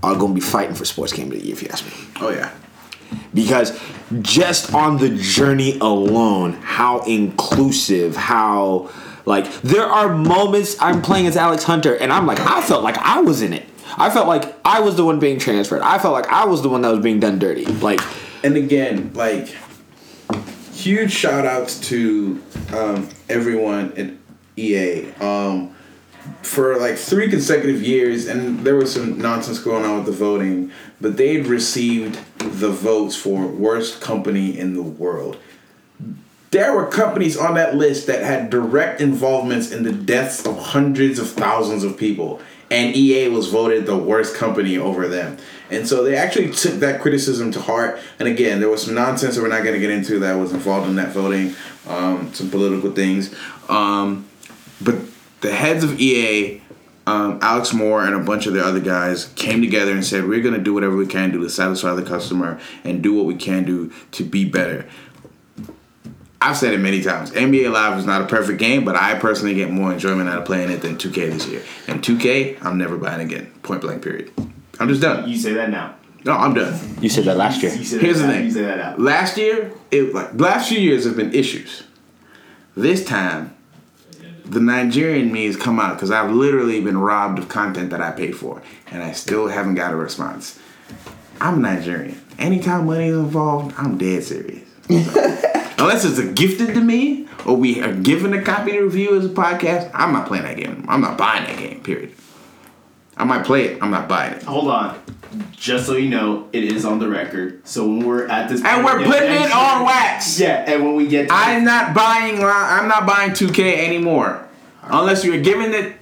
are going to be fighting for sports game of the year if you ask me Oh yeah. because just on the journey alone how inclusive how like there are moments i'm playing as alex hunter and i'm like i felt like i was in it i felt like i was the one being transferred i felt like i was the one that was being done dirty like And again, like huge shout outs to um, everyone at EA. Um, for like three consecutive years, and there was some nonsense going on with the voting, but they'd received the votes for worst company in the world. There were companies on that list that had direct involvements in the deaths of hundreds of thousands of people, and EA was voted the worst company over them. And so they actually took that criticism to heart. And again, there was some nonsense that we're not going to get into that was involved in that voting, um, some political things. Um, but the heads of EA, um, Alex Moore and a bunch of the other guys came together and said, "We're going to do whatever we can do to satisfy the customer and do what we can do to be better." I've said it many times. NBA Live is not a perfect game, but I personally get more enjoyment out of playing it than 2K this year. And 2K, I'm never buying again. Point blank. Period. I'm just done. You say that now. No, I'm done. you said that last year You say Here's that the now. thing. You say that out. Last year, it like last few years have been issues. This time, the Nigerian me has come out because I've literally been robbed of content that I paid for, and I still haven't got a response. I'm Nigerian. Anytime money is involved, I'm dead serious. [LAUGHS] Unless it's a gifted to me or we are given a copy to review as a podcast, I'm not playing that game. I'm not buying that game. Period. I might play it. I'm not buying it. Hold on. Just so you know, it is on the record. So when we're at this, And we're putting it on wax. Yeah, and when we get, to I'm not buying. I'm not buying 2K anymore, unless you're giving it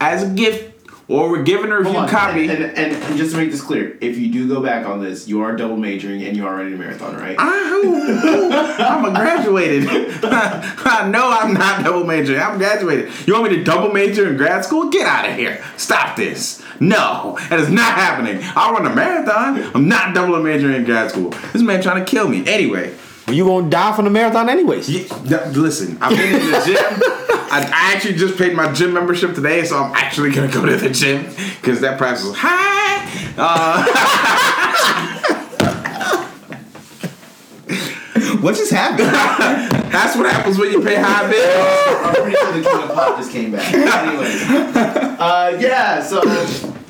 as a gift or we're giving a review copy. And, and, and, and just to make this clear, if you do go back on this, you are double majoring and you are running a marathon, right? I'm a graduated. [LAUGHS] I know I'm not double majoring. I'm graduated. You want me to double major in grad school? Get out of here. Stop this. No, that is not happening. I run a marathon. I'm not double majoring in grad school. This man trying to kill me. Anyway. You gonna die from the marathon anyways Yeah, th- listen, I've been to the gym. I, I actually just paid my gym membership today, so I'm actually gonna go to the gym because that price was high. [LAUGHS] What just happened? [LAUGHS] That's what happens when you pay high bills. [LAUGHS] I'm pretty sure the king of pop just came back. anyway, uh, yeah. So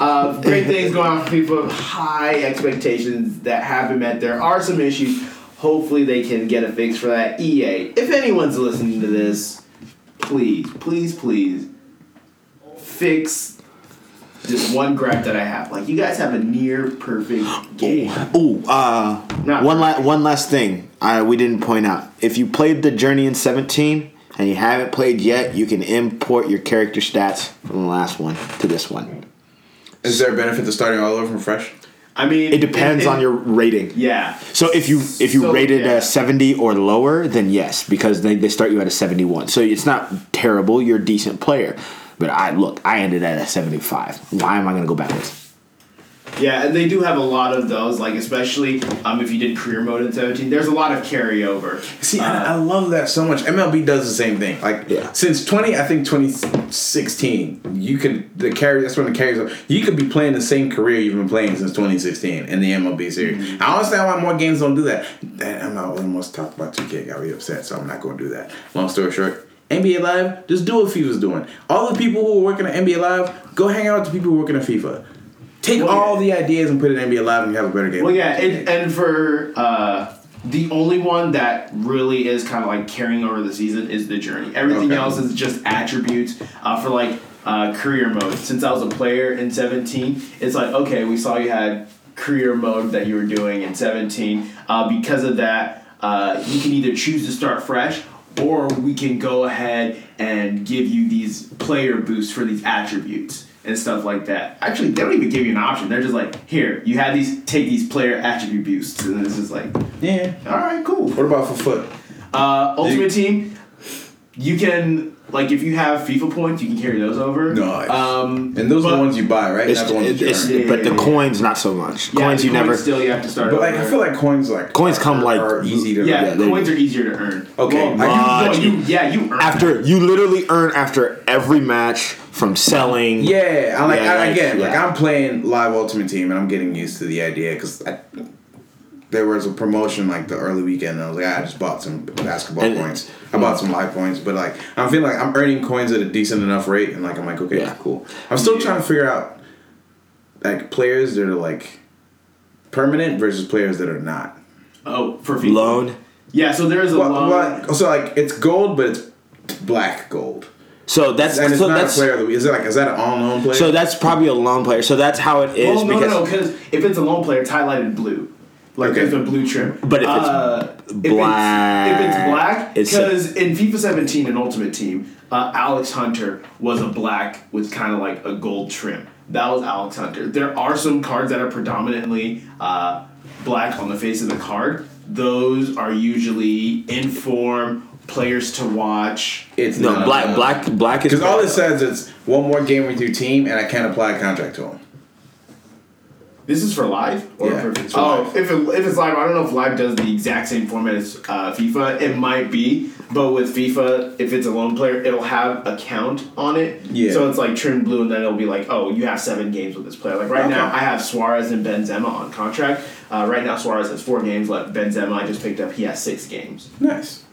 uh, great things going on for people. with High expectations that have been met. There are some issues. Hopefully, they can get a fix for that. EA, if anyone's listening to this, please, please, please fix this one gripe that I have. Like, you guys have a near perfect [GASPS] game. Ooh, uh, Not one la- one last thing I we didn't point out. If you played the Journey in 17 and you haven't played yet, you can import your character stats from the last one to this one. Is there a benefit to starting all over from fresh? I mean, It depends it- on your rating. Yeah. So if you if you So, rated yeah. a 70 or lower, then yes, because they, they start you at a 71. So it's not terrible. You're a decent player. But I look, I ended at a 75. Why am I going to go backwards? Yeah, and they do have a lot of those, like especially um, if you did career mode in 17, there's a lot of carryover. See, I, I love that so much. MLB does the same thing. Like Yeah. since twenty, I think twenty sixteen, you could the carry. That's when the carries. up. You could be playing the same career you've been playing since twenty sixteen in the MLB series. I understand why more games don't do that. That I'm not almost talked about two K. Got me upset, so I'm not going to do that. Long story short. NBA Live, just do what FIFA's doing. All the people who are working at NBA Live, go hang out with the people who are working at FIFA. Take Well, all yeah. the ideas and put it in NBA Live, and you have a better game. Well, yeah, and, and for uh, The only one that really is kind of like carrying over the season is the journey. Everything Okay. else is just attributes uh, for like uh, career mode. Since I was a player in 17, it's like okay, we saw you had career mode that you were doing in 17. Uh, because of that, uh, you can either choose to start fresh or we can go ahead and give you these player boosts for these attributes and stuff like that. Actually, they don't even give you an option. They're just like, here, you have these, take these player attribute boosts, and it's just like, Yeah. all right, cool. What about for foot? Uh, Ultimate Team, you can like if you have FIFA points, you can carry those over. Nice. Um, And those are the ones you buy, right? It's, Not the ones you it's- Yeah, but the yeah, yeah. coins not so much. Yeah, coins the you never. Still, you have to start. But like, I feel like coins like Coins come, are, like- are easy to yeah, yeah, they- coins are easier to earn. Okay, Well, you, no, you, yeah, you earn After you literally earn after every match from selling. Yeah, I like Yeah, I, like, again, like yeah. I'm playing live Ultimate Team and I'm getting used to the idea because there was a promotion like the early weekend and I was like, "Ah, I just bought some basketball And- points. I bought some live points, but like I'm feeling like I'm earning coins at a decent enough rate and like I'm like, okay, Yeah. cool. I'm still trying to figure out like players that are like permanent versus players that are not. oh for FIFA. Loan. Yeah, so there is a Well, loan. well, so like it's gold, but it's black gold, So that's and it's so not that's a player. Of the, week. is it like is that an all known player? so that's probably a loan player. So that's how it is Well, no, because no, no, because if it's a loan player, it's highlighted blue. Like Okay. there's a blue trim. But if it's uh, black, if it's, if it's black, because in FIFA 17 and Ultimate Team, uh, Alex Hunter was a black with kind of like a gold trim. That was Alex Hunter. There are some cards that are predominantly uh, black on the face of the card. Those are usually inform players to watch. it's no not, black uh, black black is Because all it says is one more game with your team, and I can't apply a contract to him. This is for live, or Yeah, for, it's for oh, live. if it, if it's live, I don't know if live does the exact same format as uh, FIFA. It might be, but with FIFA, if it's a loan player, it'll have a count on it. Yeah. So it's like trimmed blue, and then it'll be like, oh, you have seven games with this player. Like right now, I have Suarez and Benzema on contract. Uh, right now, Suarez has four games left. Benzema, I just picked up. He has six games. Nice.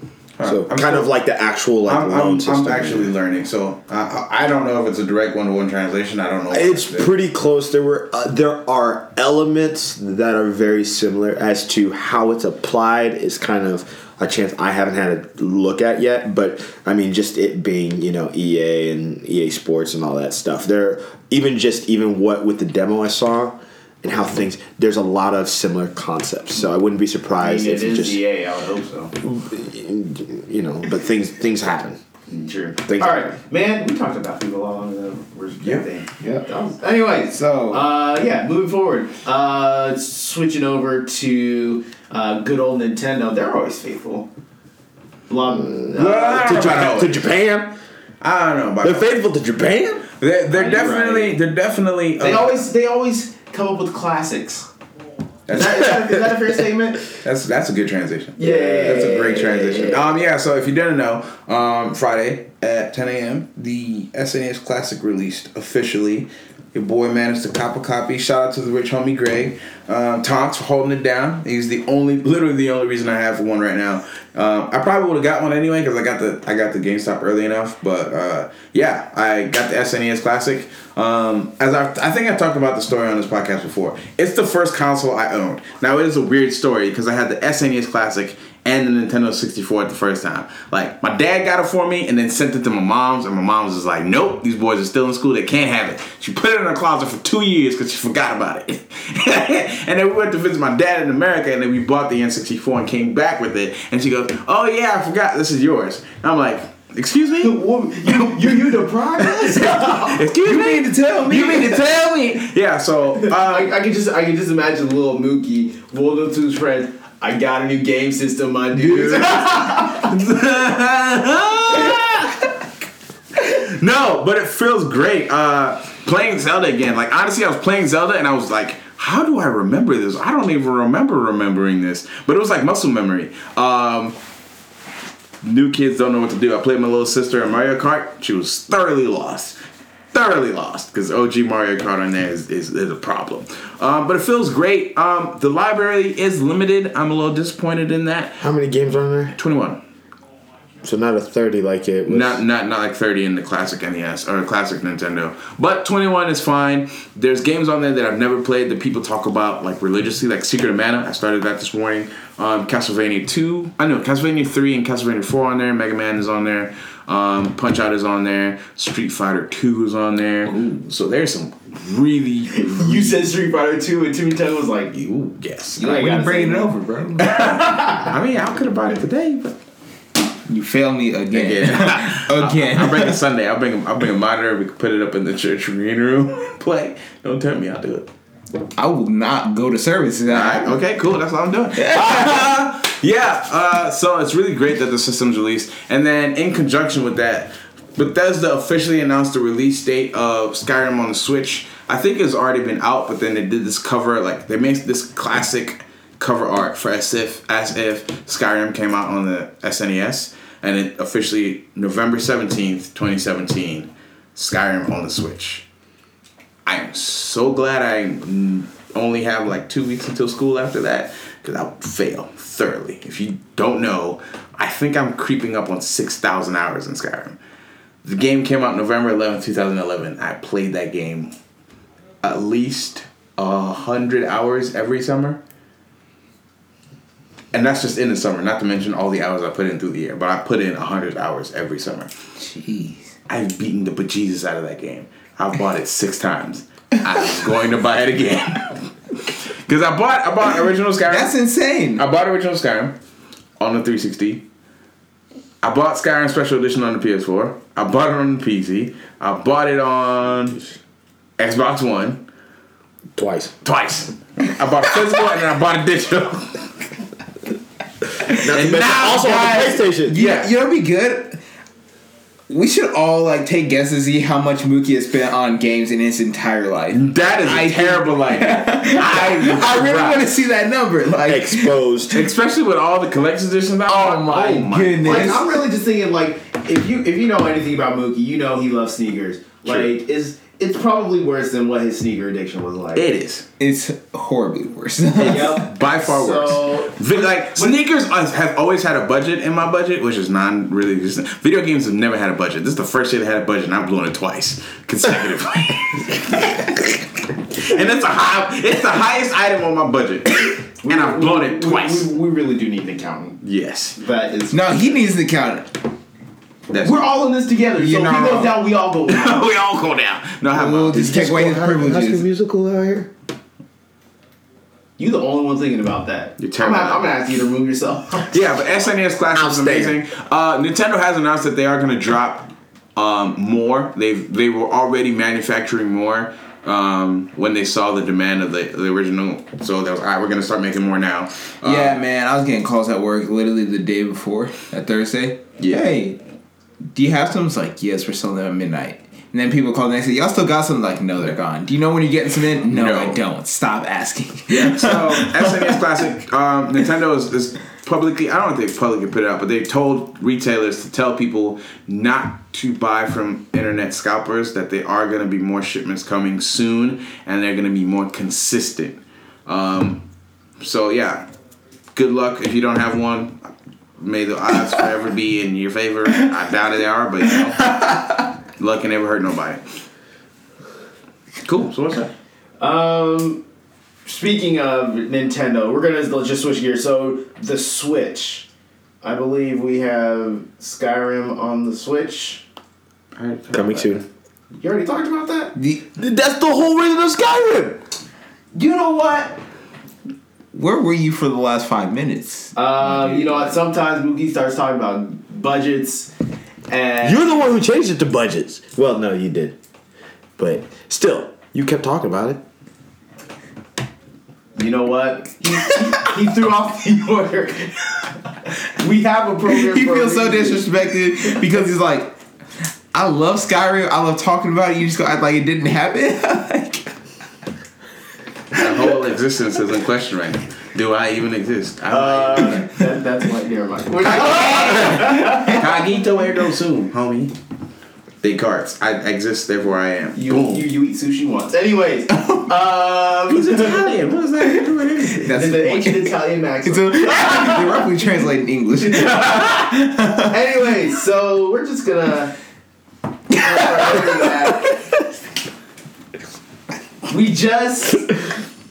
So I'm kind of like the actual like I'm, loan I'm, system. I'm actually learning, so I, I don't know if it's a direct one to one translation. I don't know. It's pretty close. There were uh, there are elements that are very similar as to how it's applied. Is kind of a chance I haven't had a look at yet, but I mean, just it being you know EA and EA Sports and all that stuff. There even just even what with the demo I saw and how things there's a lot of similar concepts. So I wouldn't be I surprised mean, if it it is just EA. I would hope so. you know, but things things happen. Sure. Thanks. All right, man. We talked about people all ago. Where's the Yeah. thing? Yeah. Anyway, So- uh, yeah, moving forward, uh, switching over to uh, good old Nintendo. They're always faithful. Love, uh, To, don't know about to. Japan, I don't know about they're faithful to Japan. They're, they're You're definitely right. they're definitely. they uh, always they always come up with classics. Is That's, that, is, that, is that a fair [LAUGHS] statement? that's that's a good transition. Yeah. that's a great transition. Um, yeah. So if you didn't know, um, Friday at 10 a.m. the SNES Classic released officially. Your boy managed to cop a copy. Shout out to the rich homie Greg. Um, Tonks for holding it down. He's the only, literally the only reason I have one right now. Um, I probably would have got one anyway because I got the I got the GameStop early enough. But uh, yeah, I got the SNES Classic. Um, as I, I think I talked about the story on this podcast before. It's the first console I owned. Now it is a weird story because I had the SNES Classic and the Nintendo 64 at the first time. Like my dad got it for me and then sent it to my mom's, and my mom's was just like, "Nope, these boys are still in school. They can't have it." She put it in her closet for two years because she forgot about it. [LAUGHS] and then we went to visit my dad in America, and then we bought the N64 and came back with it. And she goes, "Oh yeah, I forgot. This is yours." And I'm like. Excuse me? [LAUGHS] you you you deprived us? [LAUGHS] Excuse You me? mean to tell me? You mean to tell me? Yeah, so uh, I, I can just I can just imagine little Mookie to his friends. I got a new game system, my dude. [LAUGHS] no, but it feels great. Uh, playing Zelda again. Like honestly, I was playing Zelda and I was like, how do I remember this? I don't even remember remembering this. But it was like muscle memory. Um, new kids don't know what to do. I played my little sister in Mario Kart. She was thoroughly lost. Thoroughly lost because OG Mario Kart on there is, is, is a problem. Um, but it feels great. Um, the library is limited. I'm a little disappointed in that. How many games are in there? 21. So not a thirty like it was. Not not not like 30 in the classic NES or classic Nintendo. But 21 is fine. There's games on there that I've never played that people talk about like religiously, like Secret of Mana. I started that this morning. Um, Castlevania 2. I know Castlevania 3 and Castlevania 4 on there. Mega Man is on there. Um, Punch Out is on there. Street Fighter 2 is on there. So there's some really, You said Street Fighter 2 and Timmy Tang was like, Ooh, yes. You you gotta bringing it over, bro? I mean, I could have bought it today, but You fail me again. Again. I'll [LAUGHS] again. bring it Sunday. I'll bring I'll bring a monitor. We can put it up in the church green room. Play. Don't tell me. I'll do it. I will not go to services. All right. Okay. Cool. That's what I'm doing. [LAUGHS] [LAUGHS] yeah. Uh, so it's really great that the system's released, and then in conjunction with that, Bethesda officially announced the release date of Skyrim on the Switch. I think it's already been out, but then they did this cover. Like they made this classic cover art for as if as if Skyrim came out on the SNES, and it officially November seventeenth, twenty seventeen, Skyrim on the Switch. I am so glad I only have like two weeks until school after that because I would fail thoroughly. If you don't know, I think I'm creeping up on 6,000 hours in Skyrim. The game came out November 11th, 2011. I played that game at least a hundred hours every summer. And that's just in the summer, not to mention all the hours I put in through the year. But I put in a hundred hours every summer. Jeez. I've beaten the bejesus out of that game. I've bought it six times. I was going to buy it again. [LAUGHS] Because I bought I bought original Skyrim. That's insane. I bought original Skyrim on the 360. I bought Skyrim Special Edition on the PS4. I bought it on the PC. I bought it on Xbox One twice. twice. I bought a physical and then I bought a digital. and now, also guys, on the PlayStation. Yeah. You know what'd be good? We should all like take guesses to see how much Mookie has spent on games in his entire life. That is a I- terrible [LAUGHS] idea. I, I really want to see that number. Like, Exposed. [LAUGHS] especially with all the collector's editions. out. oh my, oh goodness. like I'm really just thinking like if you if you know anything about Mookie, you know he loves sneakers. Like is it's probably worse than what his sneaker addiction was like. It is it's horribly worse. Yep. [LAUGHS] by far So- worse. Like sneakers have always had a budget in my budget, which is non really existent. Video games have never had a budget. This is the first year they had a budget, and I've blown it twice [LAUGHS] consecutively. [LAUGHS] and it's a high, it's the highest item on my budget, [COUGHS] and I've blown it twice. We, we really do need an accountant. Yes, That is. No, he needs to count it. That's We're all in this together. You so if he know- goes down, we all go [LAUGHS] down. we all go down. No, how We'll about just take away his High School privileges. Musical out here. You the only one thinking about that. You're I'm terrible. gonna, I'm gonna ask you to remove yourself. [LAUGHS] Yeah, but SNES Classic is amazing. Uh, Nintendo has announced that they are going to drop um, more. They they were already manufacturing more um, when they saw the demand of the, the original. So they was all right. We're going to start making more now. Uh, yeah, man, I was getting calls at work literally the day before, that Thursday. Yeah. Hey, do you have some? It's like, yes, we're selling them at midnight. And then people call the next day, y'all still got some? Like, no, they're gone. Do you know when you're getting some in? No, No. I don't. Stop asking. So [LAUGHS] SNES Classic, um, Nintendo is, is publicly. I don't think they publicly put it out, but they told retailers to tell people not to buy from internet scalpers. That there are going to be more shipments coming soon, and they're going to be more consistent. Um, so yeah, good luck if you don't have one. May the odds forever be in your favor. I doubt it they are, but you know, [LAUGHS] luck can never hurt nobody. Cool. So what's that? Um, speaking of Nintendo, we're gonna let's just switch gears. So the Switch, I believe we have Skyrim on the Switch. Coming soon. You already talked about that. The, That's the whole reason of Skyrim. You know what? Where were you for the last five minutes? Um, you know what? Sometimes Mookie starts talking about budgets, and You're the one who changed it to budgets. Well, no, you did. But still, you kept talking about it. you know what? He, he, he threw off the [LAUGHS] order. we have a program. He for feels so reason. disrespected because he's like, I love Skyrim. I love talking about it. You just go act like it didn't happen. [LAUGHS] like, My whole existence is in question right now. Do I even exist? I Uh, that, that's what. Never mind. We're not- [LAUGHS] Cogito ergo sum, homie. Descartes. I exist, therefore I am. You, Boom. you you eat sushi once. Anyways, [LAUGHS] um, He's Italian. What does that have to do with anything? That's the, the ancient Italian maxim. It's a, [LAUGHS] they roughly translate in English. Anyways, so we're just gonna. we just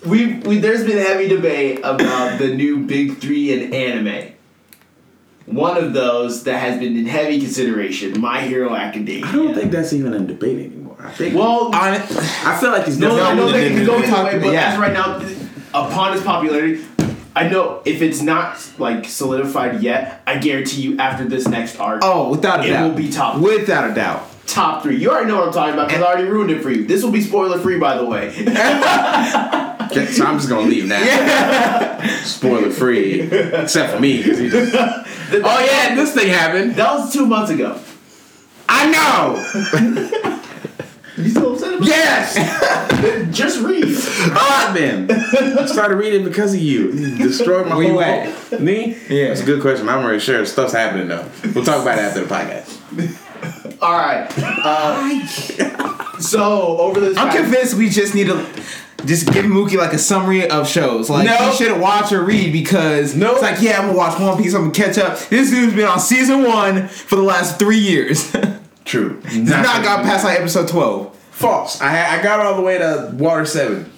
we we there's been heavy debate about the new big three in anime. One of those that has been in heavy consideration, My Hero Academia. I don't think that's even a debate anymore. I think. Well, On it, I feel like it's no, I know no, they no, can no, go no, either way, but yeah. as right now, upon its popularity, I know if it's not like solidified yet, I guarantee you after this next arc, oh, without a It doubt, will be top. Without a doubt. top three. You already know what I'm talking about because I already ruined it for you. This will be spoiler free, by the way. [LAUGHS] [LAUGHS] Okay, so I'm just gonna leave now. Spoiler free, except for me. he just- [LAUGHS] oh yeah, this thing happened. that was two months ago. I know. [LAUGHS] You still upset about it? Yes. it? [LAUGHS] Just read. I've been. I started reading because of you. You destroyed my Where you whole at? Me? Yeah. it's a good question. I'm already sure stuff's happening though. We'll talk about it after the podcast. All right. Uh, so over this, I'm past- convinced we just need to just give Mookie like a summary of shows. Like No. he shouldn't watch or read because No. it's like, yeah, I'm gonna watch One Piece, I'm gonna catch up. This dude's been on season one for the last three years. [LAUGHS] He's True. not got past like episode twelve. false. I I got all the way to Water Seven.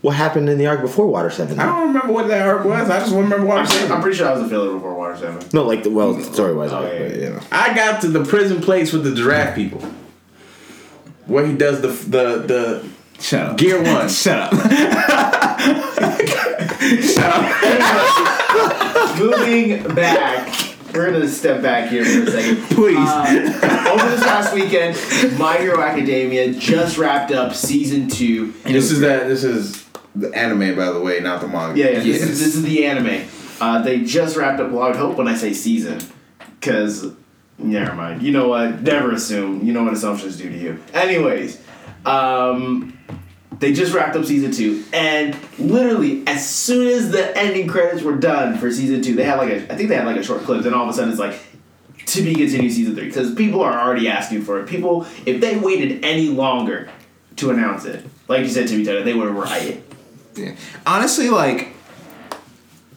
What happened in the arc before Water Seven? I don't remember what that arc was. I just remember Water I'm, I'm pretty sure I was a filler before Water Seven. No, like the well, story wise, Oh, yeah, but you know. I got to the prison place with the giraffe people, where he does the the the Shut up. gear one. [LAUGHS] Shut up. Shut up. Moving back, we're gonna step back here for a second. Please. Uh, over this past weekend, My Hero Academia just wrapped up season two. This is that. This is the anime, by the way, not the manga. Yeah, yeah. This, is, this is the anime. Uh, they just wrapped up. Well, I would hope when I say season, because never mind. You know what? Never assume. You know what assumptions do to you. Anyways, um, they just wrapped up season two, and literally as soon as the ending credits were done for season two, they had like a. I think they had like a short clip. Then all of a sudden, it's like. To be continued season three because people are already asking for it. People, if they waited any longer to announce it, like you said to me, Taylor, they would rioted. Yeah. Honestly, like,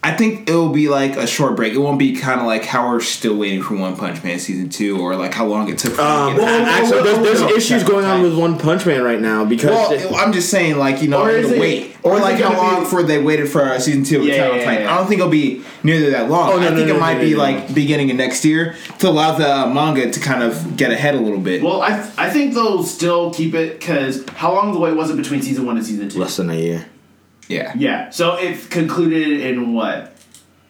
I think it'll be like a short break. It won't be kind of like how we're still waiting for One Punch Man season two, or like how long it took. For Um, them to get actually, there's, there's issues going on with One Punch Man right now because Well, I'm just saying, like you know, Or is the it- wait, or or like how long be- before they waited for uh, season two. of Yeah, Attack on yeah, Titan. yeah. I don't think it'll be nearly that long. Oh, no, I think no, it might no, be no, no. like beginning of next year to allow the uh, manga to kind of get ahead a little bit. Well, I th- I think they'll still keep it because how long the wait was it between season one and season two? less than a year. Yeah, Yeah, so it concluded in what?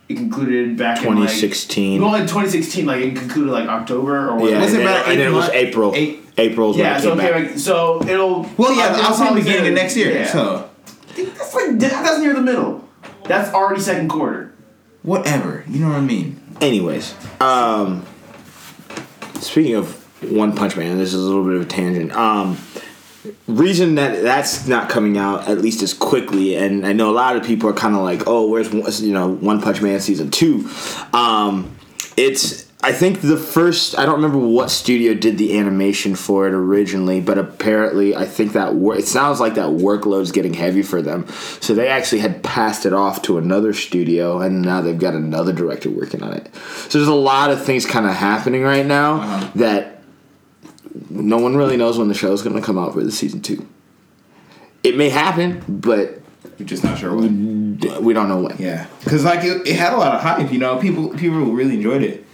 It concluded back in like 2016. well, in 2016, like it concluded like October or what? Yeah, Was it and, about then, and then it was April. eight- April's Yeah, when so it came okay, back. like, so it'll. Well, yeah, it'll I was saying beginning of next year. yeah. So I think that's like that's near the middle. That's already second quarter. whatever, you know what I mean. Anyways, um, speaking of One Punch Man, this is a little bit of a tangent. Um, reason that that's not coming out at least as quickly, and I know a lot of people are kind of like, oh, where's you know One Punch Man season two? Um, it's I think the first I don't remember what studio did the animation for it originally, but apparently I think that wor- it sounds like that workload's getting heavy for them. So they actually had passed it off to another studio, and now they've got another director working on it. So there's a lot of things kind of happening right now that no one really knows when the show's going to come out for the season two. It may happen, but We're just not sure when. we don't know when. Yeah, because like it, it had a lot of hype. You know, people people really enjoyed it.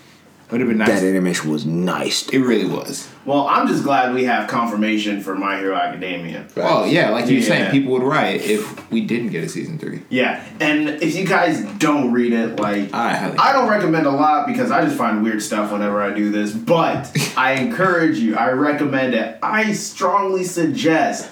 Would have been nice. That animation was nice. It really was. Well, I'm just glad we have confirmation for My Hero Academia. Oh yeah, like you were Yeah. saying, people would riot if we didn't get a season three. Yeah, and if you guys don't read it, like I highly. I don't recommend a lot because I just find weird stuff whenever I do this, but [LAUGHS] I encourage you, I recommend it. I strongly suggest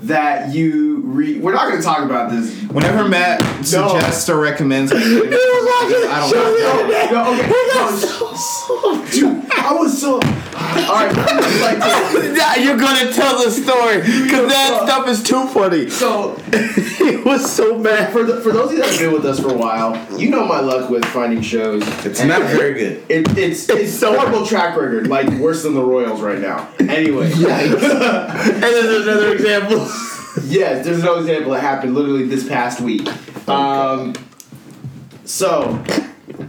that you read. We're not going to talk about this. Whenever Matt suggests or recommends, [LAUGHS] I don't. know. no, okay, no, dude, I was so. All right, like [LAUGHS] Yeah, you're gonna tell the story because that stuff is too funny. so [LAUGHS] it was so mad. for the, for those of you that have been with us for a while, you know my luck with finding shows. It's not very good. It, it's it's a horrible track record, like worse than the Royals right now. Anyway, And then there's another example. Yes, there's no example that happened literally this past week. Um, so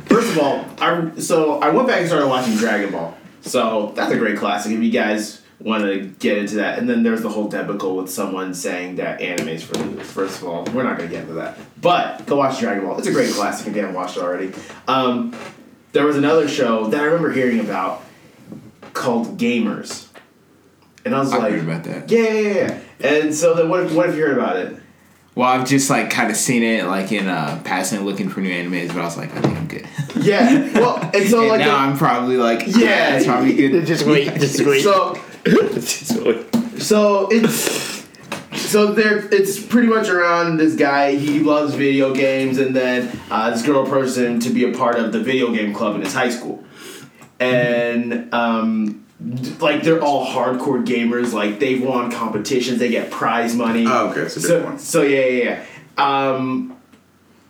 first of all, I so I went back and started watching Dragon Ball. So that's a great classic. If you guys want to get into that, and then there's the whole debacle with someone saying that anime is for losers. First of all, we're not gonna get into that, but go watch Dragon Ball. It's a great classic if you haven't watched it already. Um, there was another show that I remember hearing about called Gamers, and I was I like, heard about that. yeah, yeah, yeah. And so then, what, what have you heard about it? Well, I've just like kind of seen it like in uh, passing, looking for new animes, but I was like, I think I'm good. [LAUGHS] Yeah, well, and so and like, now the- I'm probably like, Yeah. yeah, it's probably good. Just wait, just wait. so [LAUGHS] Just wait. So it's so there. It's pretty much around this guy. He loves video games, and then uh, this girl approaches him to be a part of the video game club in his high school, and um, like they're all hardcore gamers. Like they've won competitions. They get prize money. Oh, okay, so one. so yeah yeah yeah. Um,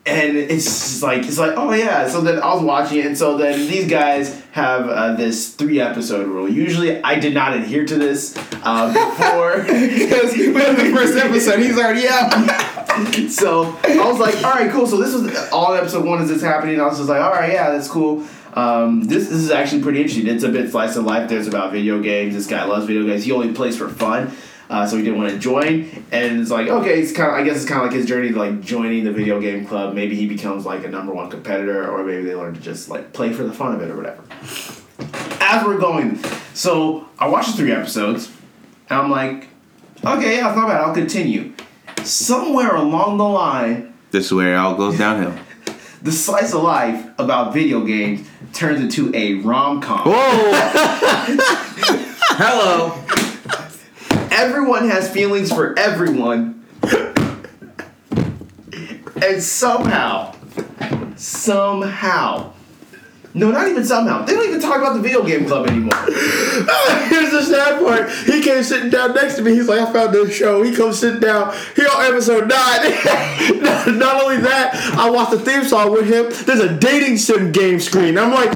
and it's just like it's like oh yeah so then i was watching it and so then these guys have uh, this three episode rule usually i did not adhere to this uh, [LAUGHS] before Because within the first episode, he's already out. [LAUGHS] so i was like all right cool so this was all episode one is this happening i was just like all right yeah that's cool um, this, this is actually pretty interesting it's a bit slice of life there's about video games this guy loves video games he only plays for fun uh, so he didn't want to join, and it's like okay, it's kind of I guess it's kind of like his journey to like joining the video game club. Maybe he becomes like a number one competitor, or maybe they learn to just like play for the fun of it or whatever. As we're going, so I watched the three episodes, and I'm like, okay, yeah, it's not bad. I'll continue. Somewhere along the line, This is where it all goes downhill. The slice of life about video games turns into a rom com. Whoa! [LAUGHS] Hello. everyone has feelings for everyone. and somehow, somehow, no, not even somehow, they don't even talk about the video game club anymore. [LAUGHS] Here's the sad part. He came sitting down next to me. He's like, I found this show. He comes sitting down. He on episode nine. [LAUGHS] not, not only that, I watched the theme song with him. There's a dating sim game screen. I'm like,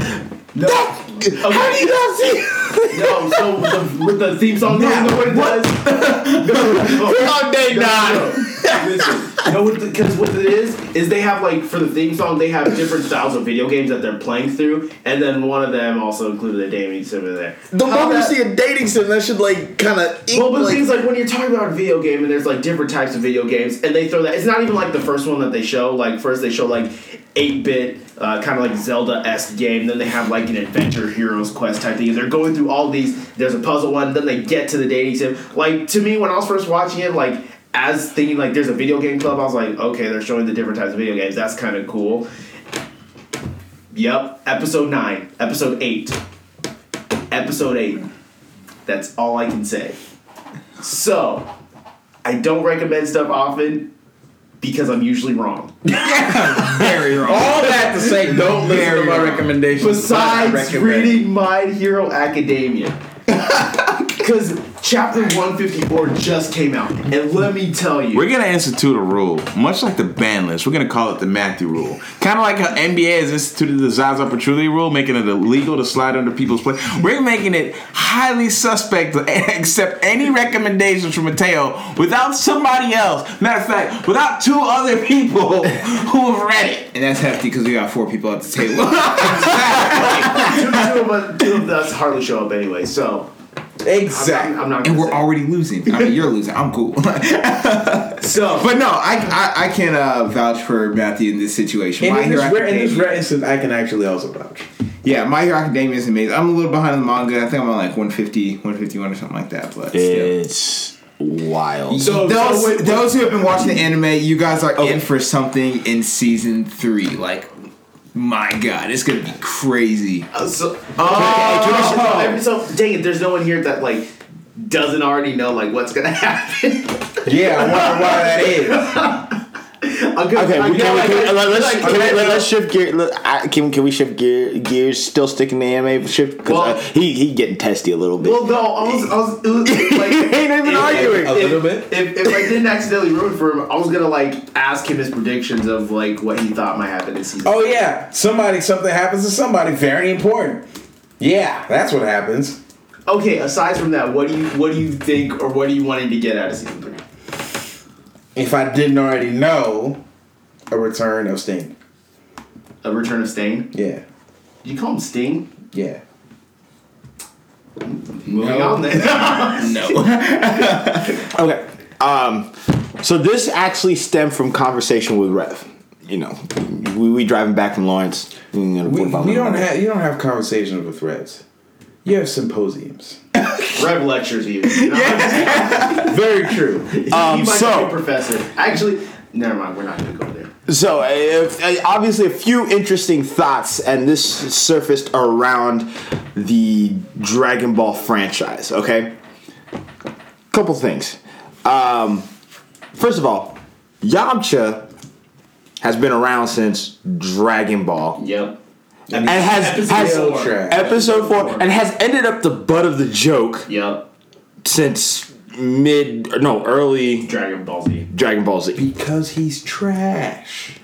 No. that- how do you not see? No, so with the, with the theme song, now, you know what it does? [LAUGHS] No, We're on day no, nine. no. Listen, no, because what it is is they have like for the theme song they have different styles of video games that they're playing through, and then one of them also included a dating sim in there. The How moment you see a dating sim, that should like kind of. Well, but like, thing is, like when you're talking about a video game, and there's like different types of video games, and they throw that. It's not even like the first one that they show. Like first they show like eight bit, uh, kind of like Zelda esque game. Then they have like an adventure heroes quest type thing. And they're going through all these. There's a puzzle one. Then they get to the dating sim. Like to me, when I was first watching it, like as thinking like there's a video game club, I was like, okay, they're showing the different types of video games. That's kind of cool. Yep, episode nine, episode eight, episode eight. That's all I can say. So, I don't recommend stuff often because I'm usually wrong. [LAUGHS] Very wrong. All that to say, don't listen to my wrong. recommendations. Besides recommend- reading My Hero Academia. [LAUGHS] Because chapter 154 just came out. And let me tell you. We're gonna institute a rule, much like the ban list. We're gonna call it the Matthew rule. Kind of like how NBA has instituted the Zaza Pachulia rule, making it illegal to slide under people's play. We're making it highly suspect to [LAUGHS] accept any recommendations from Mateo without somebody else. Matter of fact, without two other people [LAUGHS] who have read it. And that's hefty because we got four people at the table. [LAUGHS] two, two of us, two of us hardly show up anyway, so. Exactly. I'm, I'm not and we're say. already losing. I mean, you're losing. I'm cool. [LAUGHS] So. But no, I I, I can uh, vouch for Matthew in this situation. And My in Hero this, rare, in this rare instance, I can actually also vouch. yeah, My Hero Academia is amazing. I'm a little behind the manga. I think I'm on like 150, 151 or something like that. But still. It's wild. So- those so wait- those who have been watching the anime, you guys are in for something in season three. Like, my God, it's gonna be crazy. Uh, so, oh, every, so dang it, there's no one here that like doesn't already know like what's gonna [LAUGHS] happen. Yeah, I wonder why that is. [LAUGHS] I'm gonna, Okay, I'm we can, we let, us can we, let, us shift gear. Let, I, can can we shift gear gears? Still sticking to anime shift because Well- uh, he he getting testy a little bit. Well, no, I was, I was, was [LAUGHS] like, Ain't even if- arguing. if- A little if- bit. If, if I didn't accidentally ruin for him, I was gonna like ask him his predictions of like what he thought might happen this season. Oh yeah, somebody something happens to somebody very important. Yeah, that's what happens. Okay, aside from that, what do you what do you think or what are you wanting to get out of season three? If I didn't already know, a return of Sting. A return of Stain? Yeah, Did you call him Sting? yeah. Moving No. on then. [LAUGHS] No. [LAUGHS] Okay. Um, so this actually stemmed from conversation with Rev. You know, we, we driving back from Lawrence. You know, we, we don't have you don't have conversations with Reds. You have symposiums. [LAUGHS] Rev lectures even. [LAUGHS] yeah, Very true. [LAUGHS] Um, so- be a professor. Actually, never mind. We're not gonna go there. So, uh, uh, obviously, a few interesting thoughts, and this surfaced around the Dragon Ball franchise. Okay, couple things. Um, first of all, Yamcha has been around since Dragon Ball. Yep. And has Episode has four. trash. episode four and has ended up the butt of the joke Yep. since mid no early Dragon Ball Z. Dragon Ball Z. Because he's trash.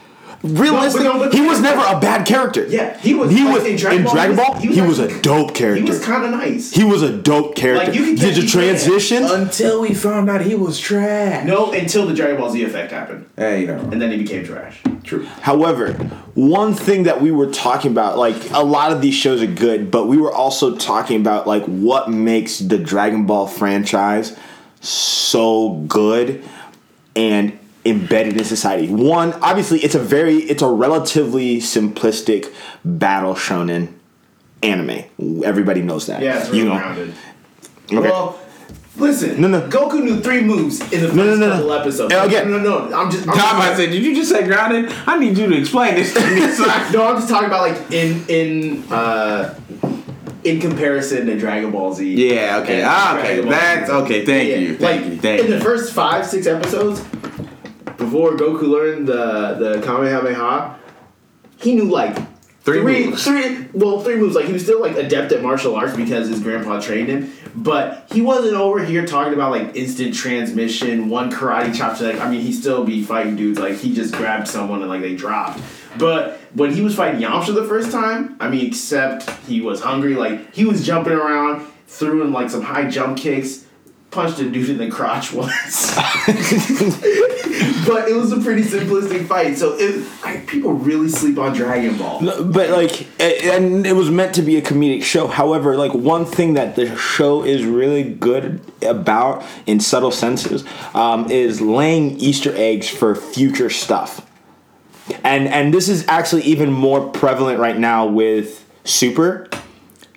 Realistically, No, no, he was never a bad character. Yeah, he was. He like, was in in Dragon Dragon Ball. Ball. he was He was a actually- dope He character. was kind of nice. He was a dope character. Like, you can Did the catch each transition? Until we found out he was trash. no, until the Dragon Ball Z effect happened, Hey, you know. and then he became trash. True. However, one thing that we were talking about, like a lot of these shows are good, but we were also talking about like what makes the Dragon Ball franchise so good and embedded in society. One, obviously, it's a very, it's a relatively simplistic battle shonen anime. Everybody knows that. Yeah, it's really you know. grounded. Okay. Well, listen. No, no. Goku knew three moves in the first No, no, no, no. episodes. And again- no, no, no. I'm just. I'm Tom, I said, did you just say grounded? I need you to explain this to me. [LAUGHS] no, I'm just talking about like in in uh in comparison to Dragon Ball Z. yeah, okay. Ah, okay. Dragon Ball That's Z. okay. Thank Yeah, you. like Thank you. Thank in the first five six episodes, before Goku learned the the Kamehameha, he knew like Three three, moves. three, well, three moves. Like he was still like adept at martial arts because his grandpa trained him, but he wasn't over here talking about like instant transmission, one karate chop to like. I mean, he still be fighting dudes like he just grabbed someone and like they dropped. But when he was fighting Yamcha the first time, I mean, except he was hungry, like he was jumping around, threw in like some high jump kicks, punched a dude in the crotch [LAUGHS] once. but it was a pretty simplistic fight. So it, like, people really sleep on Dragon Ball. but like and it was meant to be a comedic show however like one thing that the show is really good about in subtle senses um, is laying easter eggs for future stuff and and this is actually even more prevalent right now with super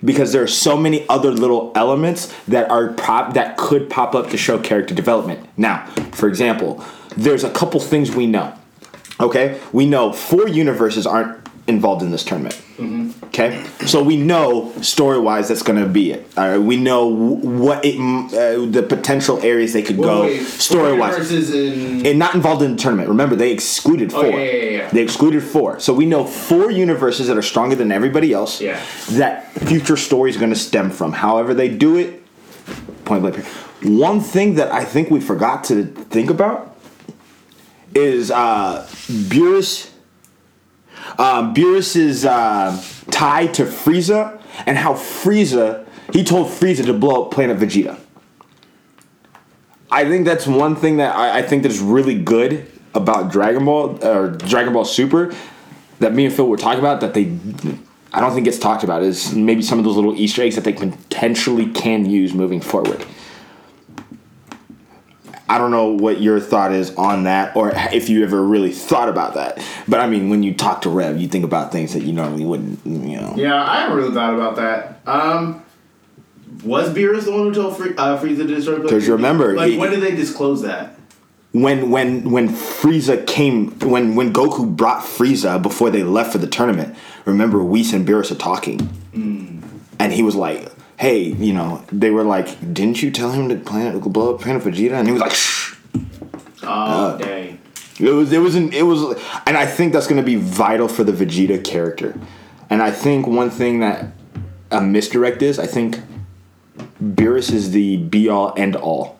because there are so many other little elements that are pop that could pop up to show character development. Now for example there's a couple things we know Okay, we know four universes aren't involved in this tournament. Okay, so we know story wise that's going to be it. All right, we know what it, uh, the potential areas they could go story wise. In And not involved in the tournament. Remember, they excluded four. Oh, yeah, yeah, yeah, yeah. They excluded four. So we know four universes that are stronger than everybody else. Yeah. That future story is going to stem from. However, they do it. Point blank. One thing that I think we forgot to think about is uh, Beerus. Uh, Beerus's uh, tie to Frieza and how Frieza he told Frieza to blow up Planet Vegeta. I think that's one thing that I, I think that's really good about Dragon Ball or Dragon Ball Super that me and Phil were talking about that they I don't think gets talked about is maybe some of those little Easter eggs that they potentially can use moving forward. I don't know what your thought is on that, or if you ever really thought about that. But I mean, when you talk to Rev, you think about things that you normally wouldn't. You know. yeah, I haven't really thought about that. Um, was Beerus the one who told uh, Frieza to destroy? Planet 'Cause you remember, like he- when did they disclose that? when when when Frieza came when when Goku brought Frieza before they left for the tournament. Remember, Whis and Beerus are talking, and he was like, "Hey, you know," they were like, "Didn't you tell him to planet blow up Planet Vegeta?" And he was like, "Shh." Oh dang! It was it was an, it was and I think that's going to be vital for the Vegeta character. And I think one thing that a misdirect is, I think Beerus is the be all end all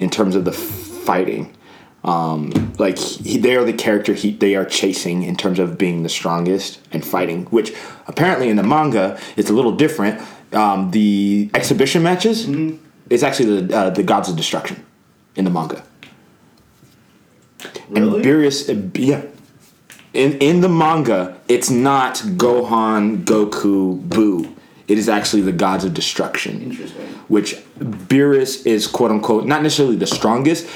in terms of the fighting. Um, like he, they are the character he, they are chasing in terms of being the strongest and fighting, which apparently in the manga it's a little different. Um, the exhibition matches is actually the uh, the gods of destruction in the manga. Really? And Beerus, uh, yeah. In in the manga, it's not Gohan, Goku, Boo. It is actually the gods of destruction. Interesting. Which Beerus is quote unquote not necessarily the strongest.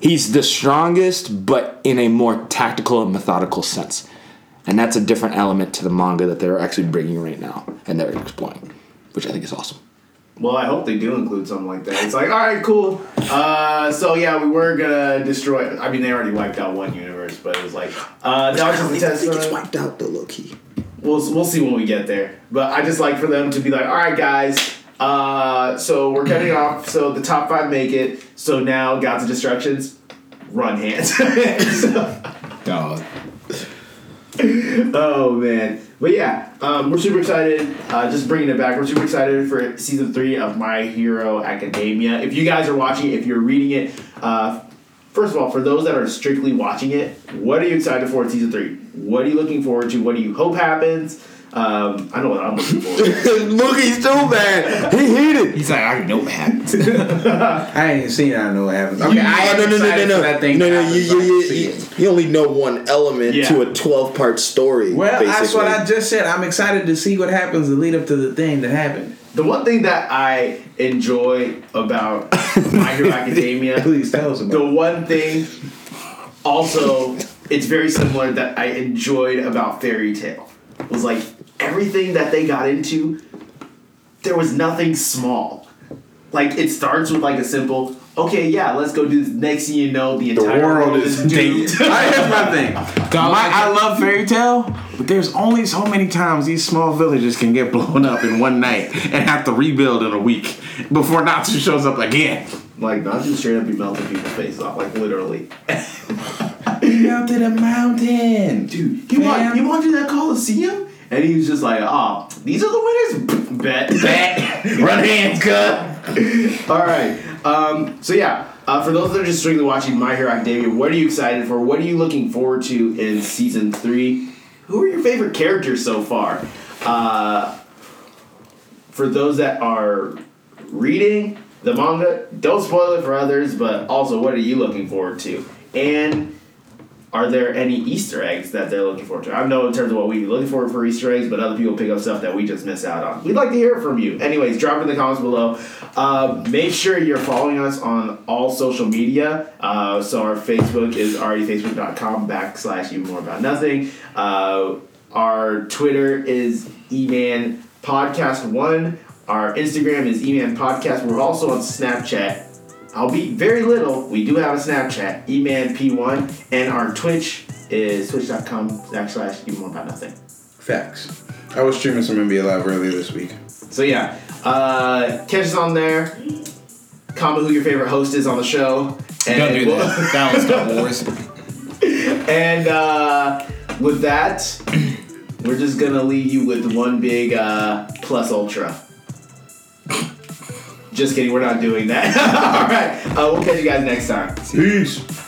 He's the strongest, but in a more tactical and methodical sense. And that's a different element to the manga that they're actually bringing right now and they're exploring, which I think is awesome. Well, I hope they do include something like that. It's like, all right, cool. Uh, so yeah, we were gonna destroy. I mean, they already wiped out one universe, but it was like uh, that was just a test run. wiped out the low key. We'll we'll see when we get there. But I just like for them to be like, all right, guys. Uh, so we're cutting off. So the top five make it. So now Gods of Destructions, run hands. [LAUGHS] So- Dog. oh man, but yeah, um, we're super excited. Uh, just bringing it back, we're super excited for season three of My Hero Academia. If you guys are watching, if you're reading it, uh, first of all, for those that are strictly watching it, what are you excited for in season three? What are you looking forward to? What do you hope happens? Um, I know what I'm looking for. to. [LAUGHS] Look, he's so bad. He heated. He's like, I know what happened. [LAUGHS] I ain't seen. I don't know what happens. Okay, I am no, no, no, no, excited no, for that thing. no, no. You, you, you, you, only know one element Yeah. to a twelve-part story. Well, that's what I just said. I'm excited to see what happens to lead up to the thing that happened. the one thing that I enjoy about [LAUGHS] My Hero Academia Please tell us about. the one thing also it's very similar that I enjoyed about Fairy Tail was like everything that they got into there was nothing small. Like it starts with like a simple okay yeah let's go do this. Next thing you know the entire world is doomed. All right, here's my thing. My, I [LAUGHS] love Fairy Tail, but there's only so many times these small villages can get [LAUGHS] blown up in one night and have to rebuild in a week before Natsu shows up again. like not just straight up be melting people's faces off like literally. [LAUGHS] He melted a mountain, dude you want you want to do that Coliseum and he was just like oh these are the winners bet bet [LAUGHS] Run hands, cut. All right. Um, so yeah, uh, for those that are just strictly watching My Hero Academia, what are you excited for? What are you looking forward to in season three? Who are your favorite characters so far? Uh, for those that are reading the manga, don't spoil it for others. But also, what are you looking forward to? And are there any Easter eggs that they're looking forward to? I know in terms of what we be looking for for Easter eggs, but other people pick up stuff that we just miss out on. We'd like to hear from you. Anyways, drop in the comments below. Uh, make sure you're following us on all social media. Uh, so our Facebook is already facebook.com backslash even more about nothing. Uh, our Twitter is eman podcast one. Our Instagram is eman podcast. We're also on Snapchat I'll be very little. We do have a Snapchat, emanp1, and our Twitch is twitch.com backslash even more about nothing. Facts. I was streaming some NBA Live earlier this week. So yeah, uh, catch us on there. Comment who your favorite host is on the show. And Don't do we'll- that. [LAUGHS] That was Star Wars. And uh, with that, we're just gonna leave you with one big uh, plus ultra. Just kidding, we're not doing that. [LAUGHS] All right, uh, we'll catch you guys next time. Peace.